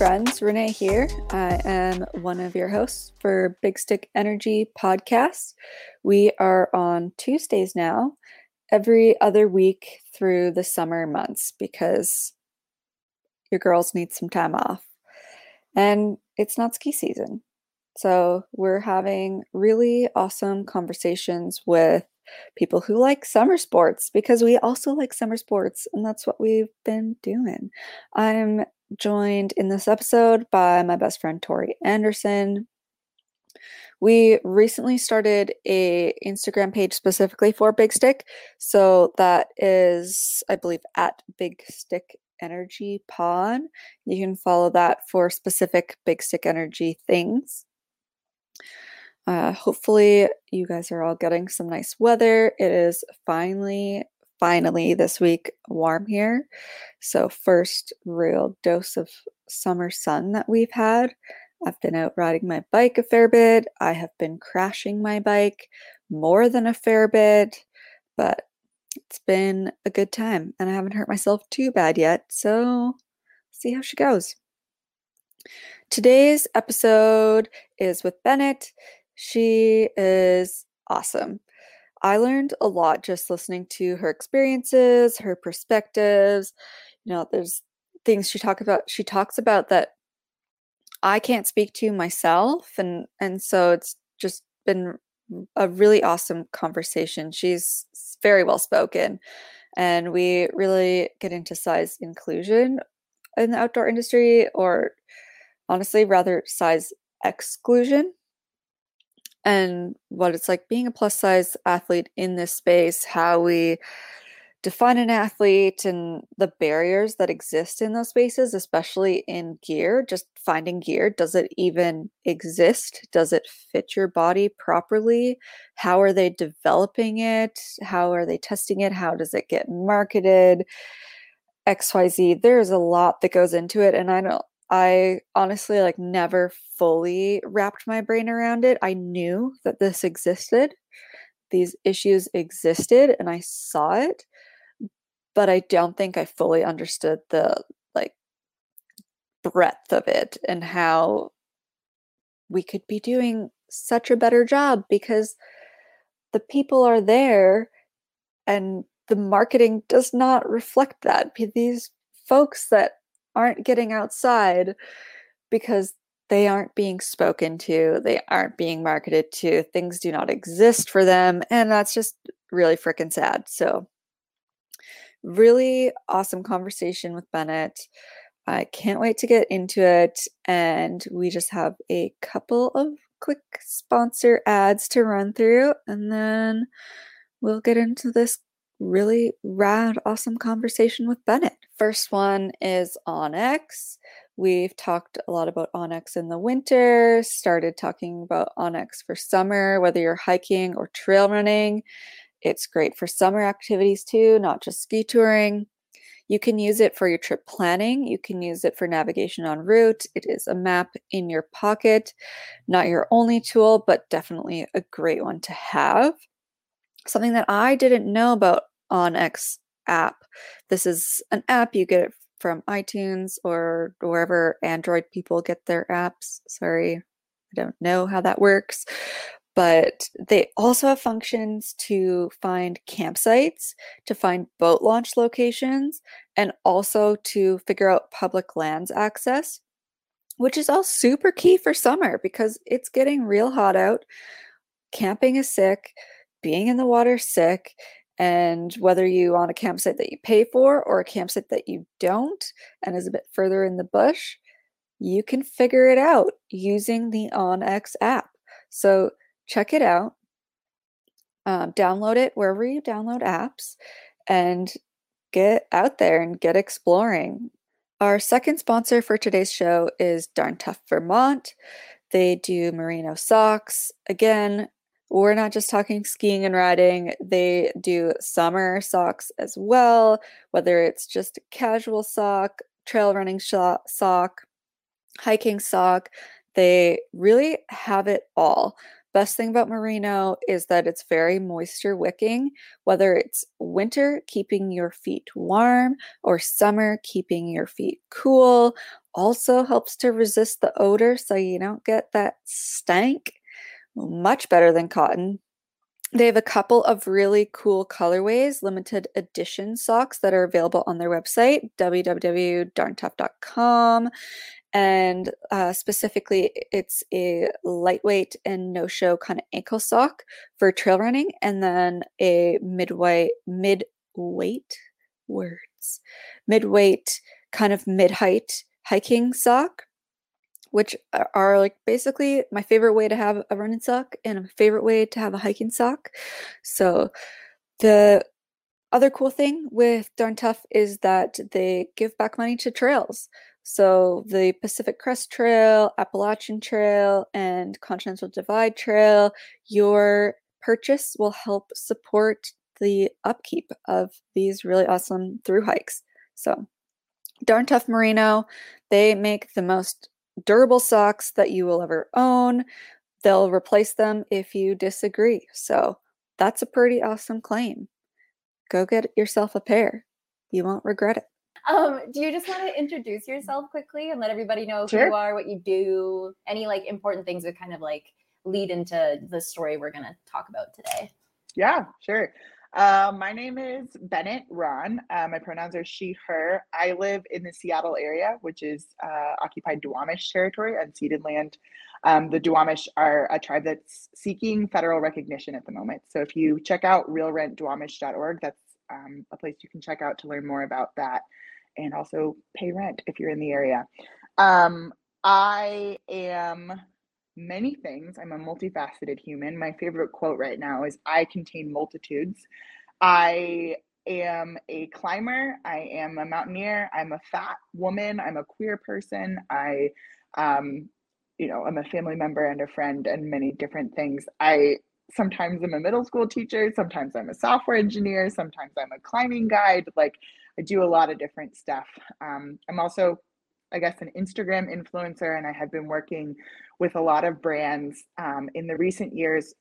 friends. Renee here. I am one of your hosts for Big Stick Energy podcast. We are on Tuesdays now, every other week through the summer months because your girls need some time off. And it's not ski season. So we're having really awesome conversations with people who like summer sports because we also like summer sports and that's what we've been doing. I'm joined in this episode by my best friend Tori Anderson. We recently started a Instagram page specifically for Big Stick. So that is, I believe, at Big Stick Energy Pod. You can follow that for specific Big Stick Energy things. Uh, hopefully, you guys are all getting some nice weather. It is finally finally this week warm here. So, first real dose of summer sun that we've had. I've been out riding my bike a fair bit. I have been crashing my bike more than a fair bit, but it's been a good time and I haven't hurt myself too bad yet. So, see how she goes. Today's episode is with Bennett. She is awesome. I learned a lot just listening to her experiences, her perspectives. You know, there's things she talk about she talks about that I can't speak to myself and and so it's just been a really awesome conversation. She's very well spoken and we really get into size inclusion in the outdoor industry or honestly rather size exclusion and what it's like being a plus size athlete in this space, how we define an athlete and the barriers that exist in those spaces, especially in gear, just finding gear. Does it even exist? Does it fit your body properly? How are they developing it? How are they testing it? How does it get marketed? XYZ. There's a lot that goes into it. And I don't I honestly like never fully wrapped my brain around it. I knew that this existed. These issues existed and I saw it, but I don't think I fully understood the like breadth of it and how we could be doing such a better job because the people are there and the marketing does not reflect that. These folks that aren't getting outside because they aren't being spoken to, they aren't being marketed to, things do not exist for them, and that's just really freaking sad. So, really awesome conversation with Bennett. I can't wait to get into it, and we just have a couple of quick sponsor ads to run through, and then we'll get into this really rad, awesome conversation with Bennett. First one is onX. We've talked a lot about onX in the winter, started talking about onX for summer, whether you're hiking or trail running. It's great for summer activities too, not just ski touring. You can use it for your trip planning. You can use it for navigation en route. It is a map in your pocket. Not your only tool, but definitely a great one to have. Something that I didn't know about onX app. This is an app you get it from iTunes or wherever Android people get their apps. Sorry, I don't know how that works. But they also have functions to find campsites, to find boat launch locations, and also to figure out public lands access, which is all super key for summer because it's getting real hot out. Camping is sick, being in the water sick, and whether you on a campsite that you pay for or a campsite that you don't and is a bit further in the bush, you can figure it out using the OnX app. So check it out, um, download it wherever you download apps, and get out there and get exploring. Our second sponsor for today's show is Darn Tough Vermont. They do merino socks. Again, we're not just talking skiing and riding, they do summer socks as well, whether it's just a casual sock, trail running sock, hiking sock. They really have it all. Best thing about merino is that it's very moisture wicking, whether it's winter, keeping your feet warm, or summer, keeping your feet cool, also helps to resist the odor so you don't get that stank. Much better than cotton. They have a couple of really cool colorways, limited edition socks that are available on their website, www.darntough.com. And uh, specifically, it's a lightweight and no show kind of ankle sock for trail running, and then a midway, mid weight words, mid-weight, kind of mid-height hiking sock which uh, are like basically my favorite way to have a running sock and a favorite way to have a hiking sock. So the other cool thing with Darn Tough is that they give back money to trails. So the Pacific Crest Trail, Appalachian Trail, and Continental Divide Trail, your purchase will help support the upkeep of these really awesome through hikes. So Darn Tough Merino, they make the most durable socks that you will ever own. They'll replace them if you disagree. So that's a pretty awesome claim. Go get yourself a pair. You won't regret it. Um, do you just want to introduce yourself quickly and let everybody know sure. who you are, what you do, any like important things that kind of like lead into the story we're going to talk about today? Yeah, sure. Uh, my name is Bennett Ron. Uh, my pronouns are she, her. I live in the Seattle area, which is uh, occupied Duwamish territory, unceded land. Um, the Duwamish are a tribe that's seeking federal recognition at the moment. So if you check out realrentduwamish.org, that's um, a place you can check out to learn more about that and also pay rent if you're in the area. Um, I am many things. I'm a multifaceted human. My favorite quote right now is I contain multitudes. I am a climber. I am a mountaineer. I'm a fat woman. I'm a queer person. I, um, you know, I'm a family member and a friend and many different things. I sometimes I'm a middle school teacher. Sometimes I'm a software engineer. Sometimes I'm a climbing guide. Like I do a lot of different stuff. Um, I'm also I guess, an Instagram influencer, and I have been working with a lot of brands um, in the recent years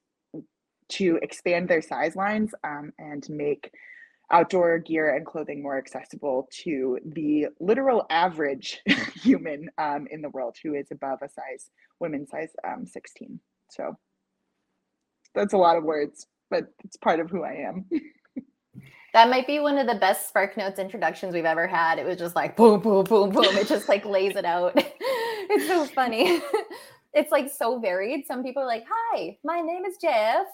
to expand their size lines um, and make outdoor gear and clothing more accessible to the literal average human um, in the world who is above a size, women's size um, 16. So that's a lot of words, but it's part of who I am. That might be one of the best Spark Notes introductions we've ever had. It was just like boom, boom, boom, boom. It just like lays it out. it's so funny. it's like so varied. Some people are like, "Hi, my name is Jeff."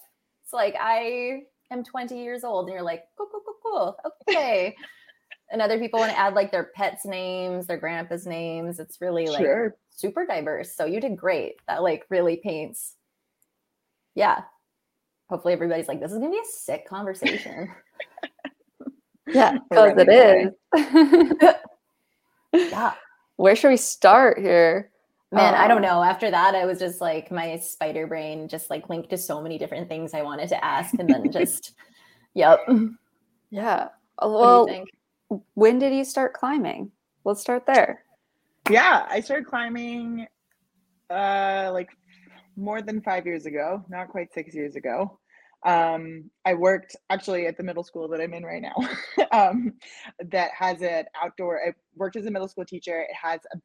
It's like I am 20 years old, and you're like, "Cool, cool, cool, cool." Okay. and other people want to add like their pets' names, their grandpa's names. It's really like sure. super diverse. So you did great. That like really paints. Yeah. Hopefully everybody's like, this is gonna be a sick conversation. Yeah, because it is. yeah. Where should we start here? Man, um, I don't um, know. After that, I was just like my spider brain just like linked to so many different things I wanted to ask, and then just, yep. Yeah. Well, when did you start climbing? Let's start there. Yeah, I started climbing uh like more than five years ago, not quite six years ago. Um, I worked actually at the middle school that I'm in right now, um, that has an outdoor. I worked as a middle school teacher. It has a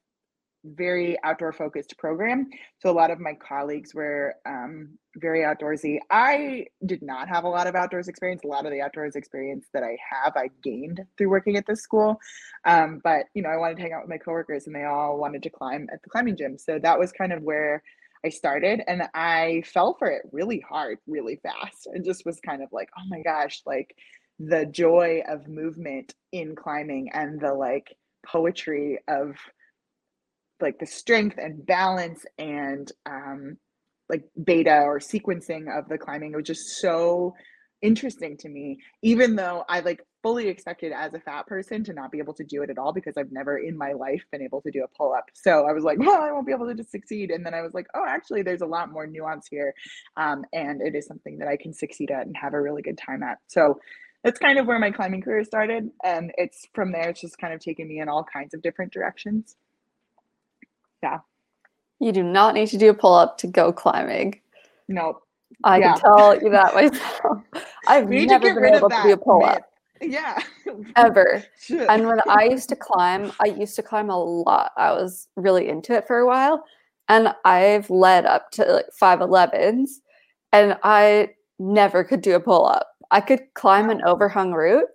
very outdoor focused program. So a lot of my colleagues were um, very outdoorsy. I did not have a lot of outdoors experience. A lot of the outdoors experience that I have, I gained through working at this school. Um, but you know, I wanted to hang out with my coworkers, and they all wanted to climb at the climbing gym. So that was kind of where I started and I fell for it really hard, really fast. And just was kind of like, oh my gosh, like the joy of movement in climbing and the like poetry of like the strength and balance and um like beta or sequencing of the climbing it was just so interesting to me even though i like fully expected as a fat person to not be able to do it at all because I've never in my life been able to do a pull up. So I was like, well, I won't be able to just succeed. And then I was like, oh, actually, there's a lot more nuance here. Um, and it is something that I can succeed at and have a really good time at. So that's kind of where my climbing career started. And it's from there, it's just kind of taken me in all kinds of different directions. Yeah. You do not need to do a pull up to go climbing. Nope. I yeah. can tell you that myself. I've never been able to do a pull up. Yeah. ever. And when I used to climb, I used to climb a lot. I was really into it for a while. And I've led up to like 5'11s and I never could do a pull up. I could climb an overhung route,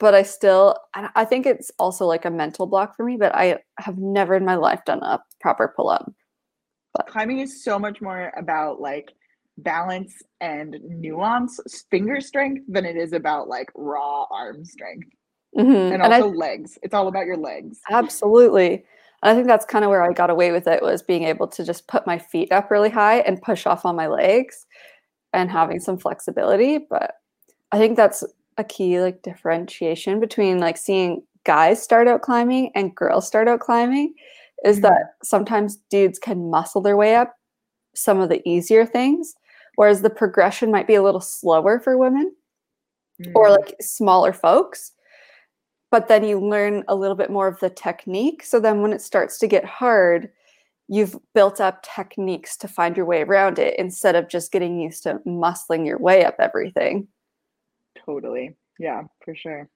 but I still, and I think it's also like a mental block for me, but I have never in my life done a proper pull up. climbing is so much more about like balance and nuance, finger strength, than it is about like raw arm strength Mhm. and And I also legs. It's all about your legs. Absolutely. And I think that's kind of where I got away with it was being able to just put my feet up really high and push off on my legs and having some flexibility. But I think that's a key like differentiation between like seeing guys start out climbing and girls start out climbing is Mhm. that sometimes dudes can muscle their way up some of the easier things, whereas the progression might be a little slower for women or Mm. like smaller folks but then you learn a little bit more of the technique so then when it starts to get hard you've built up techniques to find your way around it instead of just getting used to muscling your way up everything totally. Yeah, for sure.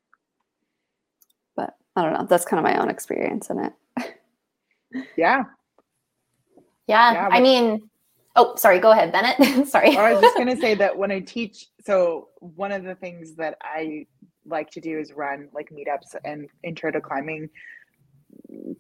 but i don't know that's kind of my own experience in it Yeah. Yeah. Yeah, I mean, oh, sorry. Go ahead, Bennett. sorry. I was just gonna say that when I teach, so one of the things that I like to do is run like meetups and intro to climbing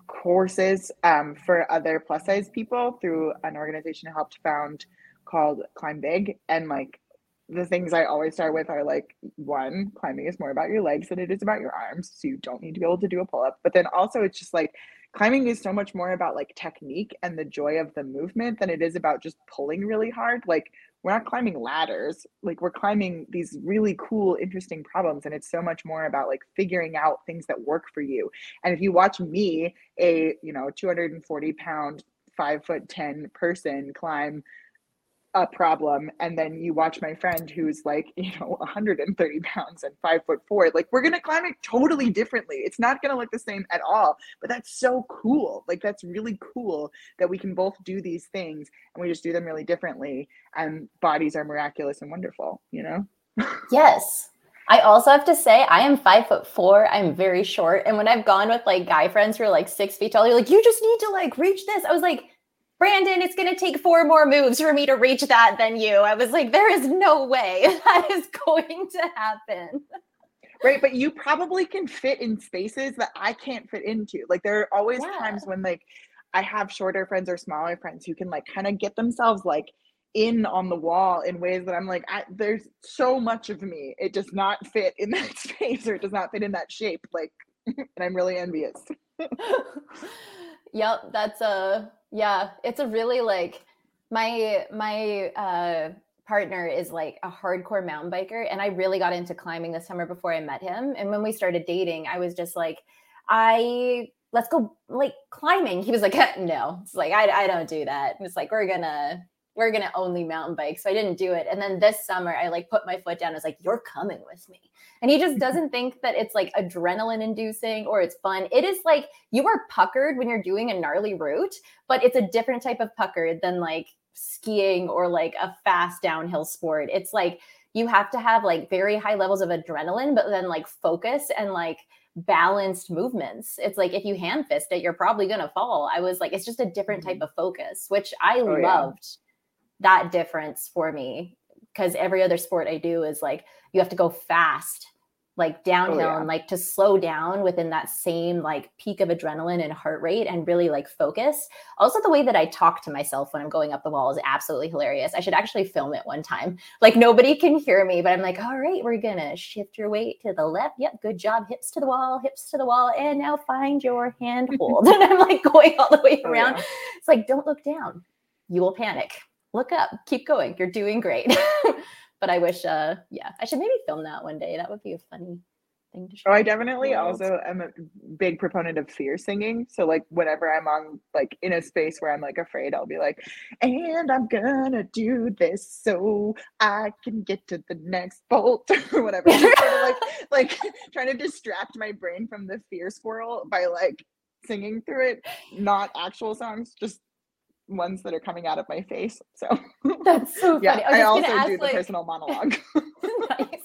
courses um, for other plus size people through an organization I helped found called Climb Big. And like the things I always start with are like one, climbing is more about your legs than it is about your arms. So you don't need to be able to do a pull up. But then also it's just like climbing is so much more about like technique and the joy of the movement than it is about just pulling really hard. Like we're not climbing ladders like we're climbing these really cool interesting problems and it's so much more about like figuring out things that work for you and if you watch me a you know 240 pound five foot ten person climb a problem and then you watch my friend who's like you know 130 pounds and five foot four like we're gonna climb it totally differently it's not gonna look the same at all but that's so cool like that's really cool that we can both do these things and we just do them really differently and bodies are miraculous and wonderful you know Yes. I also have to say, I am five foot four. I'm very short. And when I've gone with like guy friends who are like six feet tall, you're like, you just need to like reach this. I was like, Brandon, it's going to take four more moves for me to reach that than you. I was like, there is no way that is going to happen. right but you probably can fit in spaces that i can't fit into like there are always Yeah. times when like i have shorter friends or smaller friends who can like kind of get themselves like in on the wall in ways that i'm like I, there's so much of me it does not fit in that space or it does not fit in that shape like and i'm really envious yep, that's a yeah, it's a really like my my uh partner is like a hardcore mountain biker and I really got into climbing this summer before I met him and when we started dating I was just like I let's go like climbing. He was like no. It's like I, I don't do that. It's like we're gonna we're gonna only mountain bike. So I didn't do it. And then this summer I like put my foot down. I was like you're coming with me. And he just doesn't think that it's like adrenaline inducing or it's fun. It is like you are puckered when you're doing a gnarly route but it's a different type of puckered than like skiing or like a fast downhill sport. It's like you have to have like very high levels of adrenaline but then like focus and like balanced movements. It's like if you hand fist it you're probably gonna fall. I was like it's just a different type mm-hmm. of focus which i Oh, yeah. That difference for me because every other sport i do is like you have to go fast like oh, downhill yeah. and like to slow down within that same like peak of adrenaline and heart rate and really like focus. Also, the way that I talk to myself when I'm going up the wall is absolutely hilarious. I should actually film it one time. Like nobody can hear me, but I'm like, all right, we're gonna shift your weight to the left. Yep, good job. Hips to the wall, hips to the wall, and now find your hand hold. and I'm like going all the way Oh, around. yeah. It's like, don't look down. You will panic. Look up. Keep going. You're doing great. but I wish, uh, yeah, I should maybe film that one day. That would be a funny thing to show. Oh, I definitely also am a big proponent of fear singing. So like whenever I'm on like in a space where I'm like afraid, I'll be like, and I'm gonna do this so I can get to the next bolt or whatever. Just sort of like like trying to distract my brain from the fear squirrel by like singing through it, not actual songs, just ones that are coming out of my face. So That's so funny. yeah, I I, also ask, do the like- personal monologue. nice.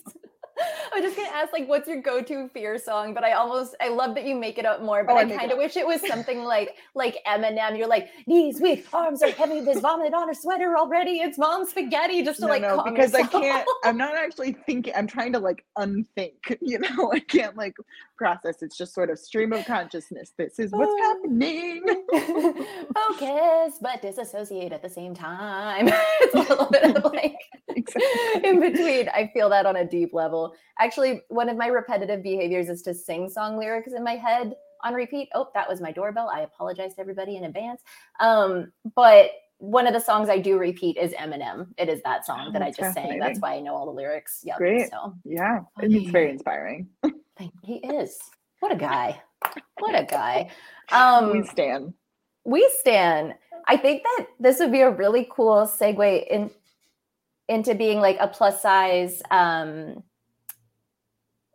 I was just gonna ask, like, what's your go-to fear song? But I almost, I love that you make it up more. But Oh, I I kind of wish it was something like, like Eminem. You're like, knees weak, arms are heavy. There's vomit on her sweater already. It's mom spaghetti. Just to no, like, no, because I can't. I'm not actually thinking. I'm trying to like unthink. You know, I can't like process. It's just sort of stream of consciousness. This is what's Oh. happening. Focus, but disassociate at the same time. it's a little bit of like Exactly. in between. I feel that on a deep level. Actually, one of my repetitive behaviors is to sing song lyrics in my head on repeat. Oh, that was my doorbell. I apologize to everybody in advance. Um, but one of the songs I do repeat is Eminem. It is that song Oh, that I just sang. That's why I know all the lyrics. Yep. Great. So Yeah, it's very inspiring. Thank- he is. What a guy. What a guy. Um, we stand. we stand i think that this would be a really cool segue in into being like a plus size um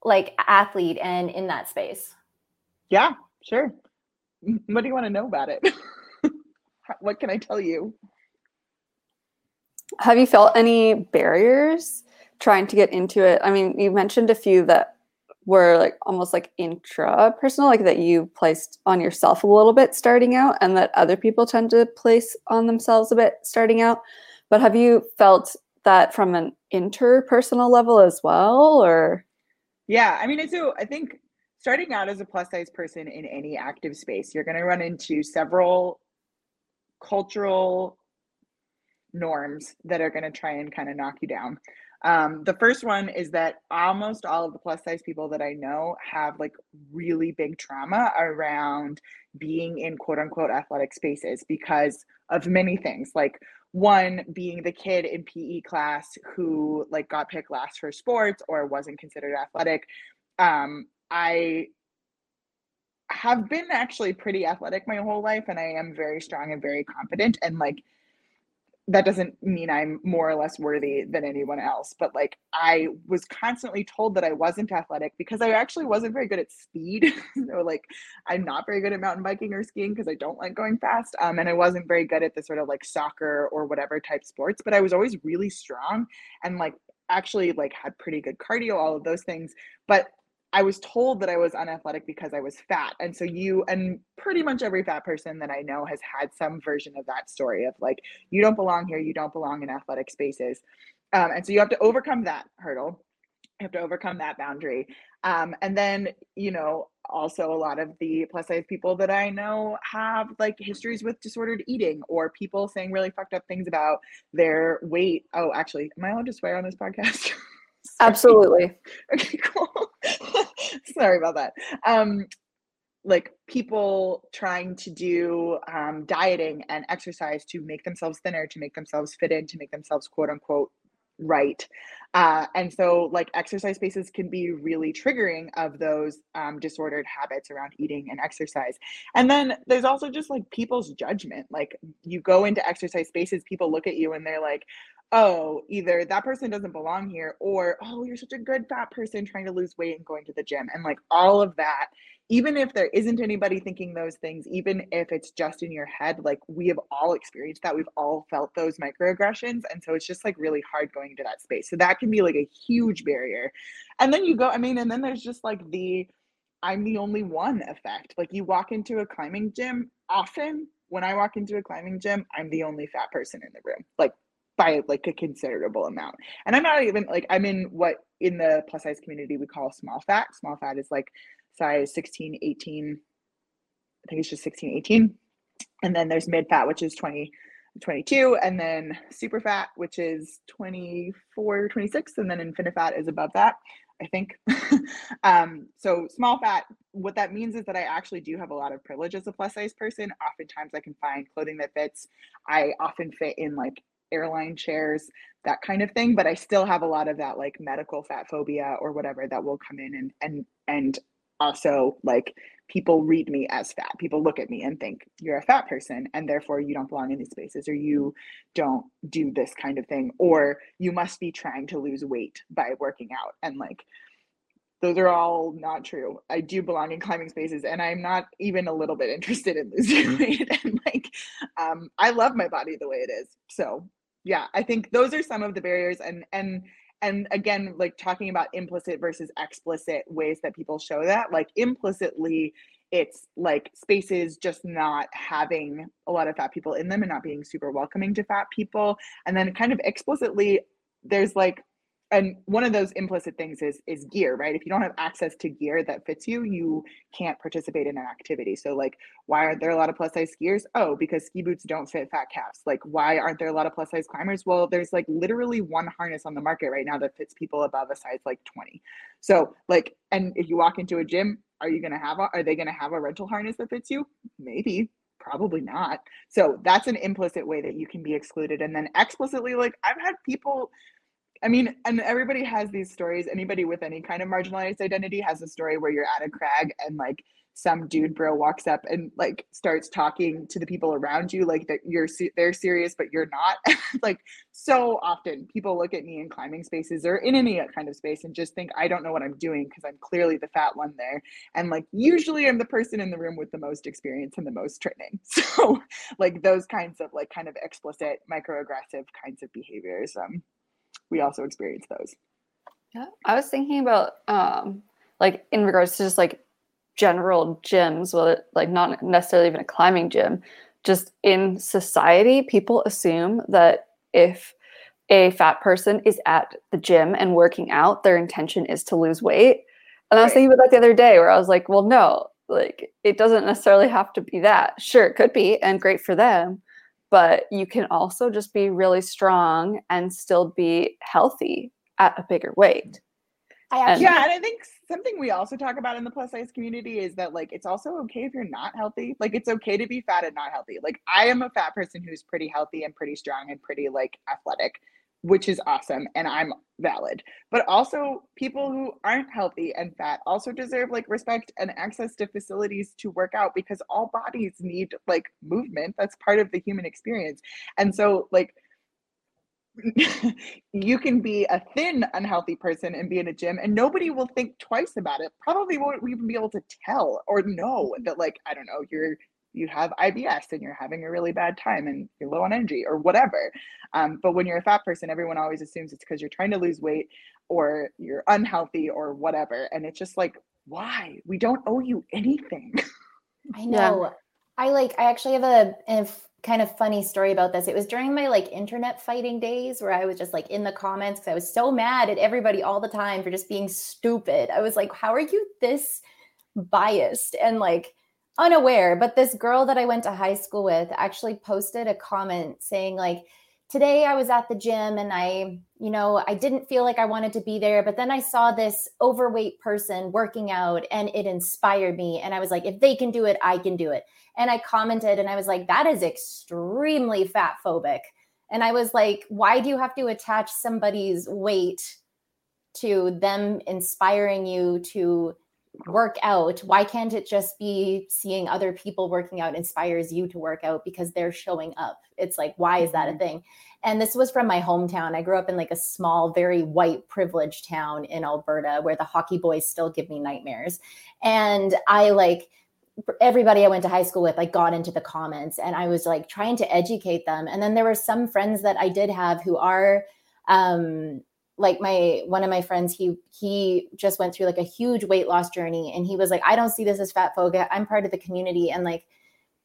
like athlete and in that space Yeah, sure. What do you want to know about it? What can I tell you? Have you felt any barriers trying to get into it? I mean, you mentioned a few that were like almost like intra personal, like that you placed on yourself a little bit starting out, and that other people tend to place on themselves a bit starting out. But have you felt that from an interpersonal level as well, or? Yeah, I mean, I do. I think starting out as a plus size person in any active space, you're going to run into several cultural norms that are going to try and kind of knock you down. Um, the first one is that almost all of the plus size people that I know have like really big trauma around being in quote unquote athletic spaces because of many things. Like, one being the kid in PE class who like got picked last for sports or wasn't considered athletic. Um, I have been actually pretty athletic my whole life and I am very strong and very confident and like that doesn't mean I'm more or less worthy than anyone else, but like I was constantly told that I wasn't athletic because I actually wasn't very good at speed. so like I'm not very good at mountain biking or skiing because I don't like going fast. Um, and I wasn't very good at the sort of like soccer or whatever type sports, but I was always really strong and like actually like had pretty good cardio, all of those things. But I was told that I was unathletic because I was fat. And so you and pretty much every fat person that I know has had some version of that story of like, you don't belong here, you don't belong in athletic spaces. Um, and so you have to overcome that hurdle. You have to overcome that boundary. Um, and then, you know, also a lot of the plus size people that I know have like histories with disordered eating or people saying really fucked up things about their weight. Oh, actually, am I allowed to swear on this podcast? Absolutely. Okay, cool. Sorry about that. Um, like people trying to do um, dieting and exercise to make themselves thinner, to make themselves fit in, to make themselves quote unquote right. Uh, and so, like, exercise spaces can be really triggering of those um, disordered habits around eating and exercise. And then there's also just like people's judgment. Like, you go into exercise spaces, people look at you and they're like, oh, either that person doesn't belong here, or oh, you're such a good fat person trying to lose weight and going to the gym. And like all of that, even if there isn't anybody thinking those things, even if it's just in your head, like we have all experienced that. We've all felt those microaggressions. And so it's just like really hard going into that space. So that can be like a huge barrier. And then you go, I mean, and then there's just like the I'm the only one effect. Like you walk into a climbing gym, often when I walk into a climbing gym, I'm the only fat person in the room. Like by like a considerable amount. And I'm not even like I'm in what in the plus size community we call small fat. Small fat is like size 16, 18. I think it's just 16, 18. And then there's mid fat, which is 20, 22. And then super fat, which is 24, 26. And then infinite fat is above that, I think. um, so small fat, what that means is that I actually do have a lot of privilege as a plus size person. Oftentimes I can find clothing that fits. I often fit in like airline chairs, that kind of thing. But I still have a lot of that like medical fat phobia or whatever that will come in and and and also like people read me as fat. People look at me and think you're a fat person and therefore you don't belong in these spaces or you don't do this kind of thing or you must be trying to lose weight by working out and like those are all not true. I do belong in climbing spaces and I'm not even a little bit interested in losing weight and like um I love my body the way it is. So, yeah, I think those are some of the barriers and and and again like talking about implicit versus explicit ways that people show that like implicitly it's like spaces just not having a lot of fat people in them and not being super welcoming to fat people and then kind of explicitly there's like and one of those implicit things is is gear right? If you don't have access to gear that fits you you can't participate in an activity. So like why aren't there a lot of plus size skiers? Oh because ski boots don't fit fat calves. Like why aren't there a lot of plus size climbers? Well there's like literally one harness on the market right now that fits people above a size like 20 so like and if you walk into a gym are you going to have a, are they going to have a rental harness that fits you? Maybe probably not. So that's an implicit way that you can be excluded. And then explicitly like i've had people I mean, and everybody has these stories. Anybody with any kind of marginalized identity has a story where you're at a crag and like some dude bro walks up and like starts talking to the people around you like that you're they're serious but you're not. Like so often people look at me in climbing spaces or in any kind of space and just think i don't know what i'm doing because i'm clearly the fat one there. And like usually i'm the person in the room with the most experience and the most training. So like those kinds of like kind of explicit microaggressive kinds of behaviors um we also experience those yeah i was thinking about um like in regards to just like general gyms, well, like not necessarily even a climbing gym, just in society, people assume that if a fat person is at the gym and working out, their intention is to lose weight. And I was right. thinking about that the other day where I was like, well, no, like it doesn't necessarily have to be that. Sure, it could be and great for them, but you can also just be really strong and still be healthy at a bigger weight. I actually, yeah, and I think something we also talk about in the plus size community is that like it's also okay if you're not healthy. Like it's okay to be fat and not healthy. Like I am a fat person who's pretty healthy and pretty strong and pretty like athletic, which is awesome and I'm valid. But also people who aren't healthy and fat also deserve like respect and access to facilities to work out because all bodies need like movement. That's part of the human experience. And so like you can be a thin, unhealthy person and be in a gym, and nobody will think twice about it. Probably won't even be able to tell or know that, like, I don't know, you're you have IBS and you're having a really bad time and you're low on energy or whatever. Um, but when you're a fat person, everyone always assumes it's because you're trying to lose weight or you're unhealthy or whatever. And it's just like, why? We don't owe you anything. I know. Yeah. I like, I actually have a, a kind of funny story about this. It was during my like internet fighting days where I was just like in the comments because I was so mad at everybody all the time for just being stupid. I was like, how are you this biased and like unaware? But this girl that I went to high school with actually posted a comment saying, like, today I was at the gym and I, you know, I didn't feel like I wanted to be there, but then I saw this overweight person working out and it inspired me. And I was like, if they can do it, I can do it. And I commented and I was like, that is extremely fat phobic. And I was like, why do you have to attach somebody's weight to them inspiring you to work out? Why can't it just be seeing other people working out inspires you to work out because they're showing up? It's like, why is that a mm-hmm. thing? And this was from my hometown. I grew up in like a small, very white privileged town in Alberta where the hockey boys still give me nightmares. And I like, everybody I went to high school with, like got into the comments and I was like trying to educate them. And then there were some friends that I did have who are um like my one of my friends he he just went through like a huge weight loss journey and he was like I don't see this as fat phobia. I'm part of the community and like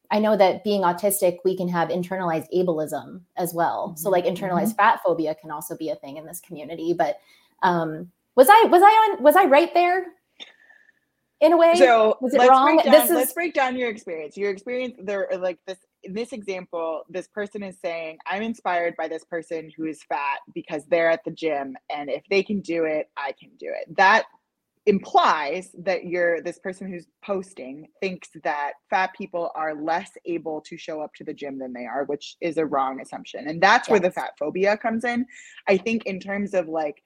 I know that being autistic we can have internalized ableism as well. Mm-hmm. So like internalized mm-hmm. fat phobia can also be a thing in this community, but um was I was I on was I right there? in a way? So was it wrong? Down, this is let's break down your experience. Your experience there like this in this example, this person is saying, I'm inspired by this person who is fat because they're at the gym and if they can do it, I can do it. That implies that you're this person who's posting thinks that fat people are less able to show up to the gym than they are, which is a wrong assumption. And that's yes. where the fat phobia comes in. I think in terms of like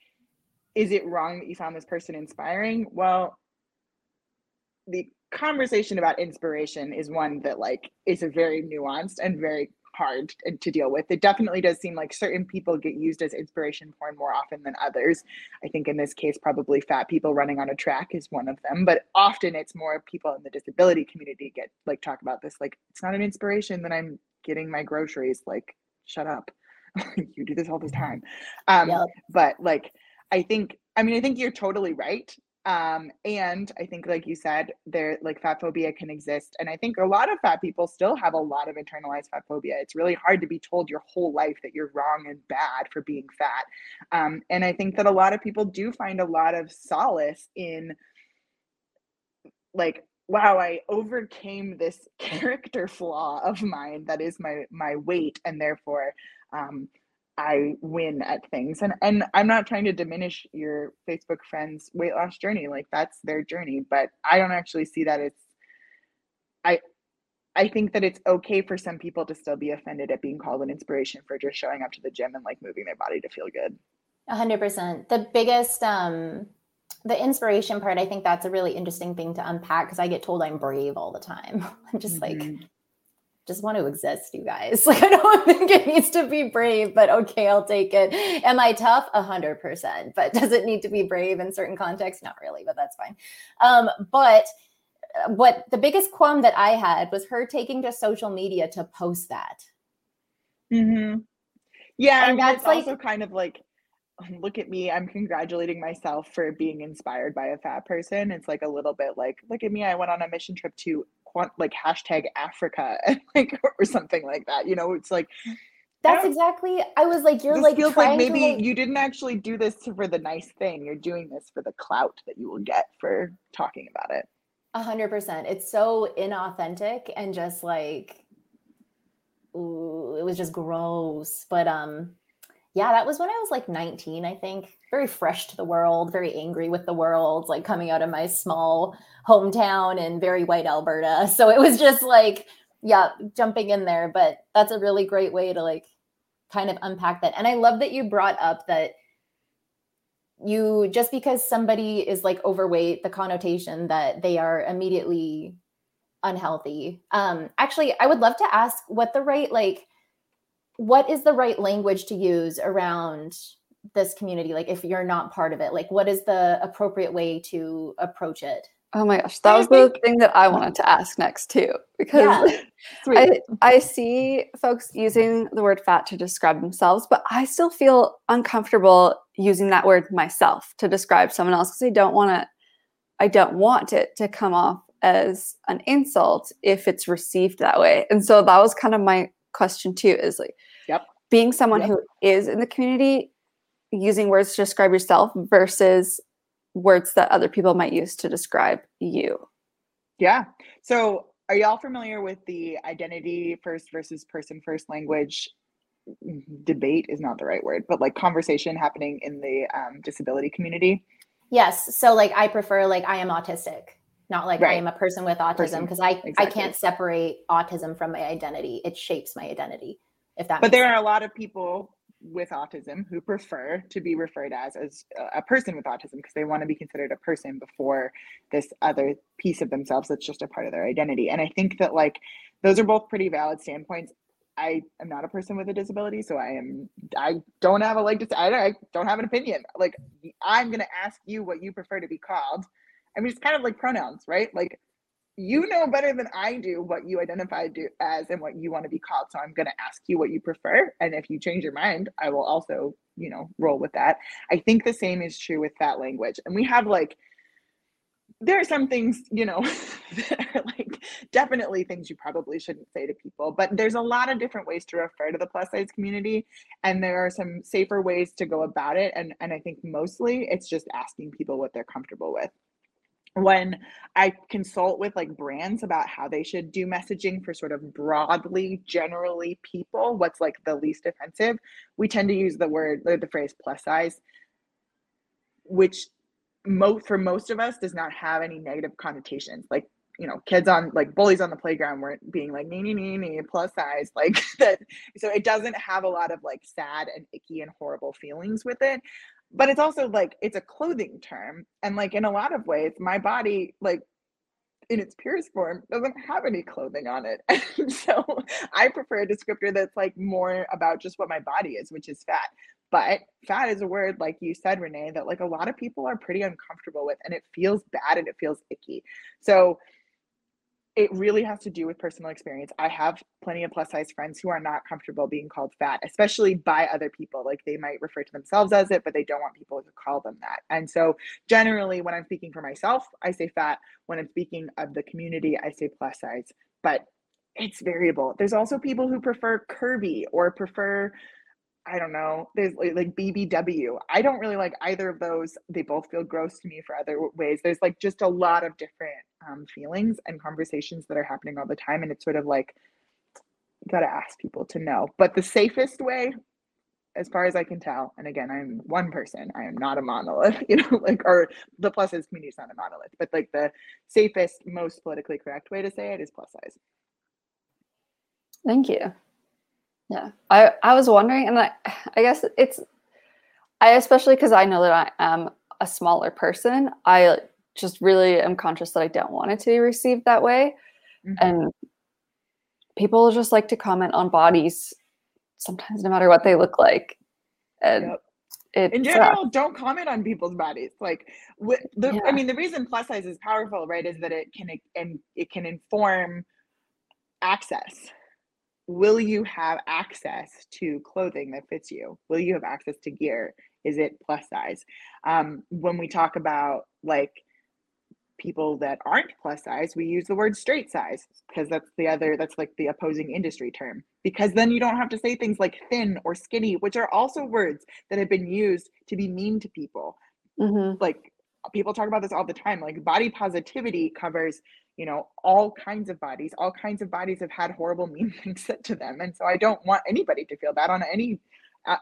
is it wrong that you found this person inspiring? Well, the conversation about inspiration is one that like is a very nuanced and very hard to deal with. It definitely does seem like certain people get used as inspiration porn more often than others. I think in this case, probably fat people running on a track is one of them, but often it's more people in the disability community get like talk about this. Like, it's not an inspiration that I'm getting my groceries. Like, shut up. you do this all the time. Um, yep. But like, I think, I mean, I think you're totally right. Um, and I think, like you said, there like fat phobia can exist. And I think a lot of fat people still have a lot of internalized fat phobia. It's really hard to be told your whole life that you're wrong and bad for being fat. Um, and I think that a lot of people do find a lot of solace in like wow i overcame this character flaw of mine that is my my weight and therefore um i win at things and and i'm not trying to diminish your facebook friends weight loss journey like that's their journey but i don't actually see that it's i i think that it's okay for some people to still be offended at being called an inspiration for just showing up to the gym and like moving their body to feel good 100% the biggest um the inspiration part, I think that's a really interesting thing to unpack because I get told I'm brave all the time. I'm just mm-hmm. like, just want to exist, you guys. Like, I don't think it needs to be brave, but okay, I'll take it. Am I tough? A hundred percent. But does it need to be brave in certain contexts? Not really, but that's fine. Um, but uh, what the biggest qualm that I had was her taking to social media to post that. Mm-hmm. Yeah, and that's like, also kind of like look at me i'm congratulating myself for being inspired by a fat person it's like a little bit like look at me i went on a mission trip to like hashtag africa and like or something like that you know it's like that's exactly i was like you're like feels like maybe like... you didn't actually do this for the nice thing you're doing this for the clout that you will get for talking about it. A hundred percent. It's so inauthentic and just like ooh, it was just gross but um yeah, that was when I was like 19, I think. Very fresh to the world, very angry with the world, like coming out of my small hometown in very white Alberta. So it was just like, yeah, jumping in there. But that's a really great way to like kind of unpack that. And I love that you brought up that you just because somebody is like overweight, the connotation that they are immediately unhealthy. Um, actually, I would love to ask what the right like what is the right language to use around this community? Like if you're not part of it like what is the appropriate way to approach it? Oh my gosh that was the thing that i wanted to ask next too because yeah. I, I see folks using the word fat to describe themselves but i still feel uncomfortable using that word myself to describe someone else because i don't want to i don't want it to come off as an insult if it's received that way. And so that was kind of my question too is like yep. being someone yep. who is in the community using words to describe yourself versus words that other people might use to describe you. Yeah. So are y'all familiar with the identity first versus person first language debate is not the right word, but like conversation happening in the um, disability community? Yes. So like I prefer like I am autistic not like right. I am a person with autism because I exactly. I can't separate autism from my identity. It shapes my identity. If that. But there sense. are a lot of people with autism who prefer to be referred as as a person with autism because they want to be considered a person before this other piece of themselves that's just a part of their identity. And I think that like those are both pretty valid standpoints. I am not a person with a disability, so I am. I don't have a like. I I don't have an opinion. Like I'm gonna ask you what you prefer to be called I mean, it's kind of like pronouns, right? Like you know better than I do what you identify do, as and what you want to be called. So I'm going to ask you what you prefer. And if you change your mind, I will also, you know, roll with that. I think the same is true with that language. And we have like, there are some things, you know, that are like definitely things you probably shouldn't say to people, but there's a lot of different ways to refer to the plus size community. And there are some safer ways to go about it. And, and I think mostly it's just asking people what they're comfortable with when I consult with like brands about how they should do messaging for sort of broadly, generally people, what's like the least offensive, we tend to use the word or the phrase plus size, which most for most of us does not have any negative connotations. Like, you know, kids on like bullies on the playground weren't being like nee nee nee nee plus size like that. So it doesn't have a lot of like sad and icky and horrible feelings with it but it's also like it's a clothing term and like in a lot of ways my body like in its purest form doesn't have any clothing on it. And so i prefer a descriptor that's like more about just what my body is which is fat. But fat is a word like you said renee that like a lot of people are pretty uncomfortable with and it feels bad and it feels icky. So it really has to do with personal experience. I have plenty of plus size friends who are not comfortable being called fat, especially by other people. Like they might refer to themselves as it, but they don't want people to call them that. And so, generally, when I'm speaking for myself, I say fat. When I'm speaking of the community, I say plus size. But it's variable. There's also people who prefer curvy or prefer I don't know. There's like, like BBW. I don't really like either of those. They both feel gross to me for other ways. There's like just a lot of different um, feelings and conversations that are happening all the time. And it's sort of like, got to ask people to know. But the safest way, as far as I can tell, and again, I'm one person, I am not a monolith, you know, like, or the plus size community is not a monolith, but like the safest, most politically correct way to say it is plus size. Thank you. Yeah, I I was wondering, and I I guess it's I especially because I know that I am a smaller person. I just really am conscious that I don't want it to be received that way, mm-hmm. and people just like to comment on bodies sometimes, no matter what they look like, and. Yep. in general, don't comment on people's bodies. Like, the, yeah. I mean, the reason plus size is powerful, right, is that it can and it can inform access will you have access to clothing that fits you? Will you have access to gear? Is it plus size? Um, when we talk about like people that aren't plus size, we use the word straight size because that's the other, that's like the opposing industry term. Because then you don't have to say things like thin or skinny, which are also words that have been used to be mean to people. Mm-hmm. Like people talk about this all the time. Like body positivity covers you know all kinds of bodies all kinds of bodies have had horrible mean things said to them and so i don't want anybody to feel bad on any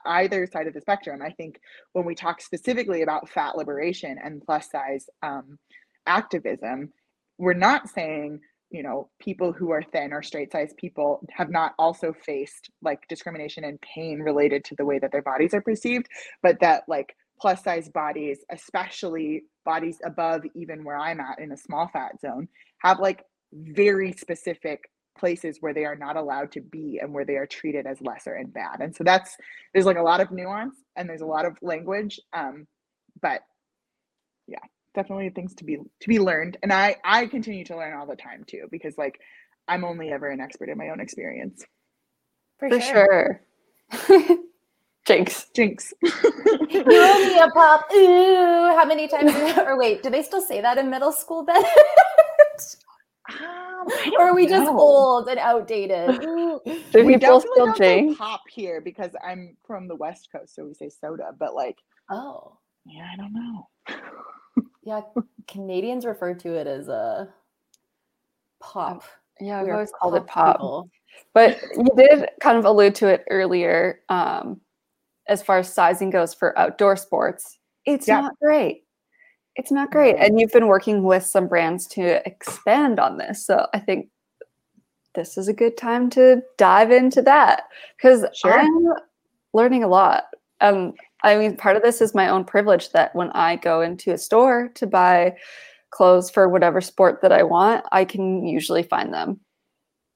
either side of the spectrum i think when we talk specifically about fat liberation and plus size um, activism we're not saying you know people who are thin or straight size people have not also faced like discrimination and pain related to the way that their bodies are perceived but that like plus size bodies especially bodies above even where i'm at in a small fat zone have like very specific places where they are not allowed to be and where they are treated as lesser and bad. And so that's there's like a lot of nuance and there's a lot of language um but yeah definitely things to be to be learned. And i i continue to learn all the time too because like i'm only ever an expert in my own experience. For, for sure, sure. jinx jinx you owe me a pop ooh how many times or wait do they still say that in middle school then um, or are we know. just old and outdated? Do we people still drink pop here because I'm from the West Coast, so we say soda. But like, oh, yeah, I don't know. yeah, Canadians refer to it as a pop. Yeah, we've always called it pop. People. But you did kind of allude to it earlier. Um, as far as sizing goes for outdoor sports, it's yeah. not great it's not great. And you've been working with some brands to expand on this. So I think this is a good time to dive into that because sure. I'm learning a lot. Um, I mean, part of this is my own privilege that when I go into a store to buy clothes for whatever sport that I want, I can usually find them.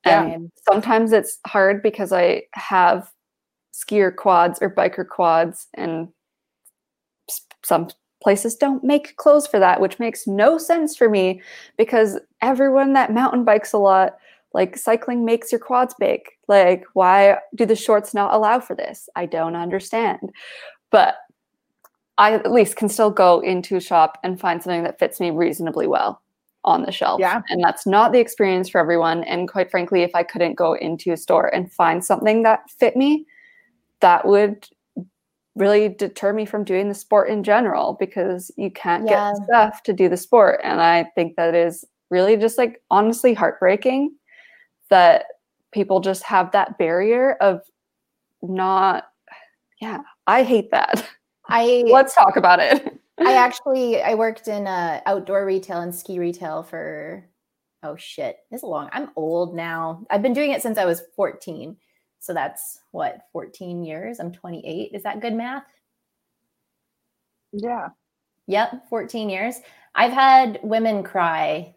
Yeah. And sometimes it's hard because I have skier quads or biker quads, and some places don't make clothes for that, which makes no sense for me because everyone that mountain bikes a lot, like cycling makes your quads big. Like, why do the shorts not allow for this? I don't understand. But I at least can still go into a shop and find something that fits me reasonably well on the shelf. Yeah. And that's not the experience for everyone. And quite frankly, if I couldn't go into a store and find something that fit me, that would really deter me from doing the sport in general because you can't yeah. get stuff to do the sport. And I think that is really just like honestly heartbreaking that people just have that barrier of not yeah i hate that. I let's talk about it. I actually i worked in uh, outdoor retail and ski retail for oh shit this is long. I'm old now. I've been doing it since i was 14 so that's what, 14 years? I'm 28. Is that good math? Yeah. Yep, 14 years. I've had women cry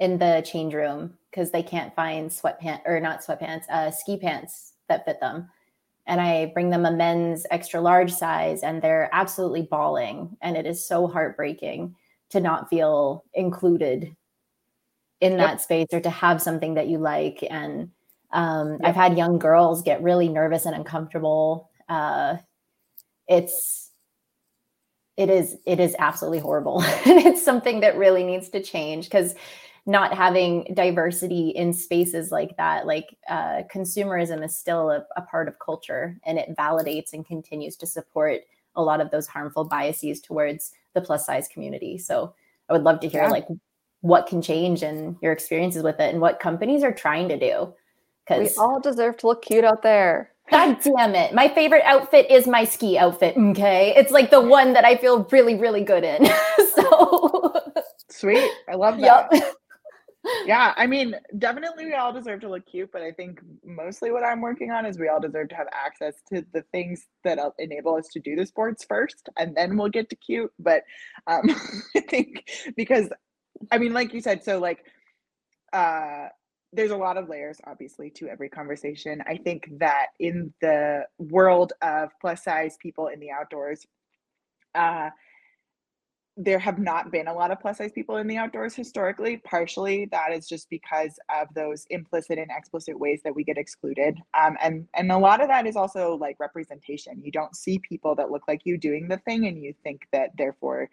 in the change room because they can't find sweatpants or not sweatpants, uh, ski pants that fit them. And I bring them a men's extra large size and they're absolutely bawling. And it is so heartbreaking to not feel included in yep. that space or to have something that you like. And um. I've had young girls get really nervous and uncomfortable. Uh, it's it is it is absolutely horrible. And it's something that really needs to change because not having diversity in spaces like that like uh, consumerism is still a, a, part of culture and it validates and continues to support a lot of those harmful biases towards the plus size community so i would love to hear yeah. like what can change and your experiences with it and what companies are trying to do because we all deserve to look cute out there God damn it. My favorite outfit is my ski outfit. Okay. It's like the one that I feel really, really good in. so sweet. I love that. Yep yeah, I mean, definitely we all deserve to look cute, but I think mostly what I'm working on is we all deserve to have access to the things that enable us to do the sports first, and then we'll get to cute. But um, I think because, I mean, like you said, so like, uh, there's a lot of layers, obviously, to every conversation. I think that in the world of plus size people in the outdoors, uh, there have not been a lot of plus size people in the outdoors historically. Partially, that is just because of those implicit and explicit ways that we get excluded, um, and and a lot of that is also like representation. You don't see people that look like you doing the thing, and you think that therefore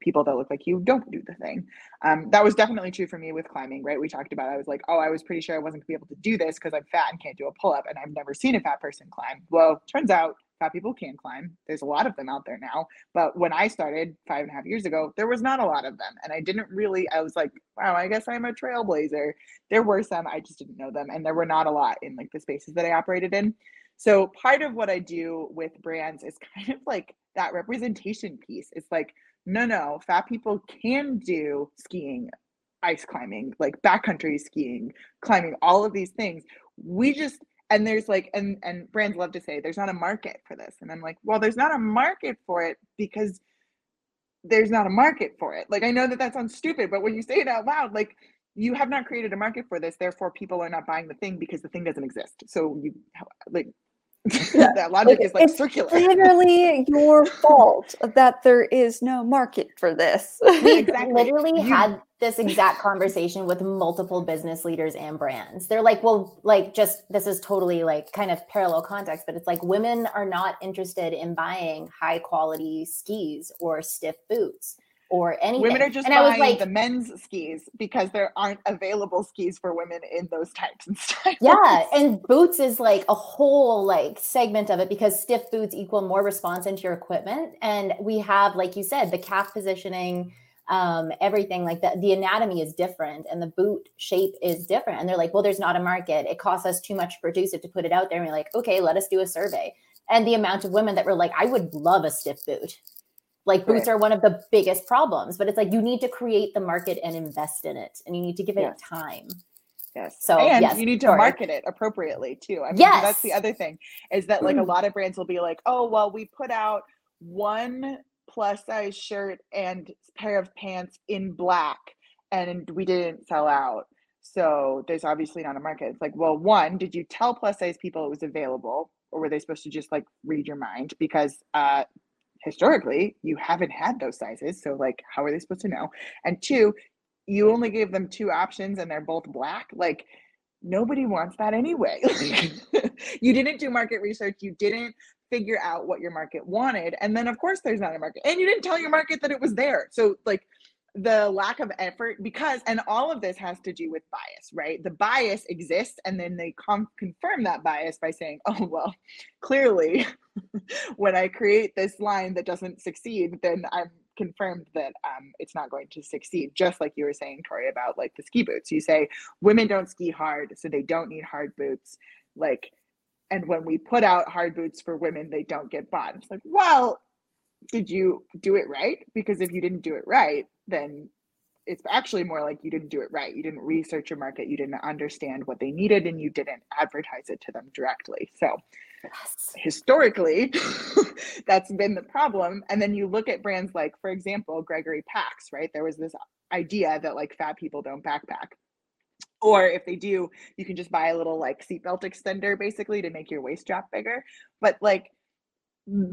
people that look like you don't do the thing. Um, that was definitely true for me with climbing, right? We talked about, I was like, oh, I was pretty sure I wasn't gonna be able to do this because I'm fat and can't do a pull up, and I've never seen a fat person climb. Well, turns out fat people can climb. There's a lot of them out there now. But when I started five and a half years ago, there was not a lot of them. And I didn't really, I was like, wow, I guess I'm a trailblazer. There were some, I just didn't know them. And there were not a lot in like the spaces that I operated in. So part of what I do with brands is kind of like that representation piece. It's like, no, no, fat people can do skiing, ice climbing, like backcountry skiing, climbing, all of these things. We just and there's like and and brands love to say there's not a market for this. And i'm like well there's not a market for it because there's not a market for it. Like i know that that sounds stupid but when you say it out loud like you have not created a market for this. Therefore people are not buying the thing because the thing doesn't exist. So you like yeah. that logic like, is like circular. literally your fault that there is no market for this. We exactly. literally you, had this exact conversation with multiple business leaders and brands. They're like, well, like just this is totally like kind of parallel context, but it's like women are not interested in buying high quality skis or stiff boots or anything. Women are just and buying like, the men's skis because there aren't available skis for women in those types and styles. Yeah, and boots is like a whole like segment of it because stiff boots equal more response into your equipment, and we have, like you said, the calf positioning. Um, everything like that, the anatomy is different and the boot shape is different. And they're like, well, there's not a market. It costs us too much to produce it to put it out there. And we're like, okay, let us do a survey. And the amount of women that were like, I would love a stiff boot like boots right. are one of the biggest problems, but it's like you need to create the market and invest in it, and you need to give it yes. time. Yes. So and yes, you need to sorry. market it appropriately too. I mean, yes. that's the other thing is that like a mm. lot of brands will be like, oh well, we put out one plus size shirt and pair of pants in black, and we didn't sell out. So there's obviously not a market. It's like, well, one, did you tell plus size people it was available? Or were they supposed to just like read your mind? Because uh, historically you haven't had those sizes so like how are they supposed to know? And two you only gave them two options and they're both black like nobody wants that anyway. You didn't do market research you didn't figure out what your market wanted and then of course there's not a market and you didn't tell your market that it was there. So like the lack of effort because and all of this has to do with bias right? The bias exists and then they com- confirm that bias by saying oh well clearly when i create this line that doesn't succeed then i'm confirmed that um, it's not going to succeed. Just like you were saying tori about like the ski boots. You say women don't ski hard so they don't need hard boots. Like and when we put out hard boots for women they don't get bought it's like well did you do it right because if you didn't do it right then it's actually more like you didn't do it right. You didn't research your market, you didn't understand what they needed, and you didn't advertise it to them directly. So, yes. historically, that's been the problem. And then you look at brands like, for example, Gregory Packs, right? There was this idea that like fat people don't backpack. Or if they do, you can just buy a little like seatbelt extender basically to make your waist strap bigger. But like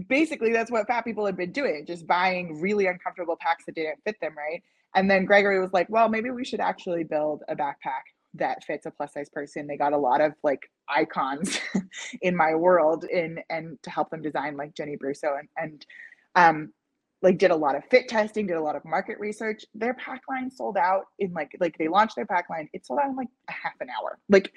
basically that's what fat people had been doing just buying really uncomfortable packs that didn't fit them right And then Gregory was like, well, maybe we should actually build a backpack that fits a plus size person. They got a lot of like icons in my world in and to help them design like Jenny Bruso and and um like did a lot of fit testing, did a lot of market research. Their pack line sold out in like like they launched their pack line. It sold out in like a half an hour. Like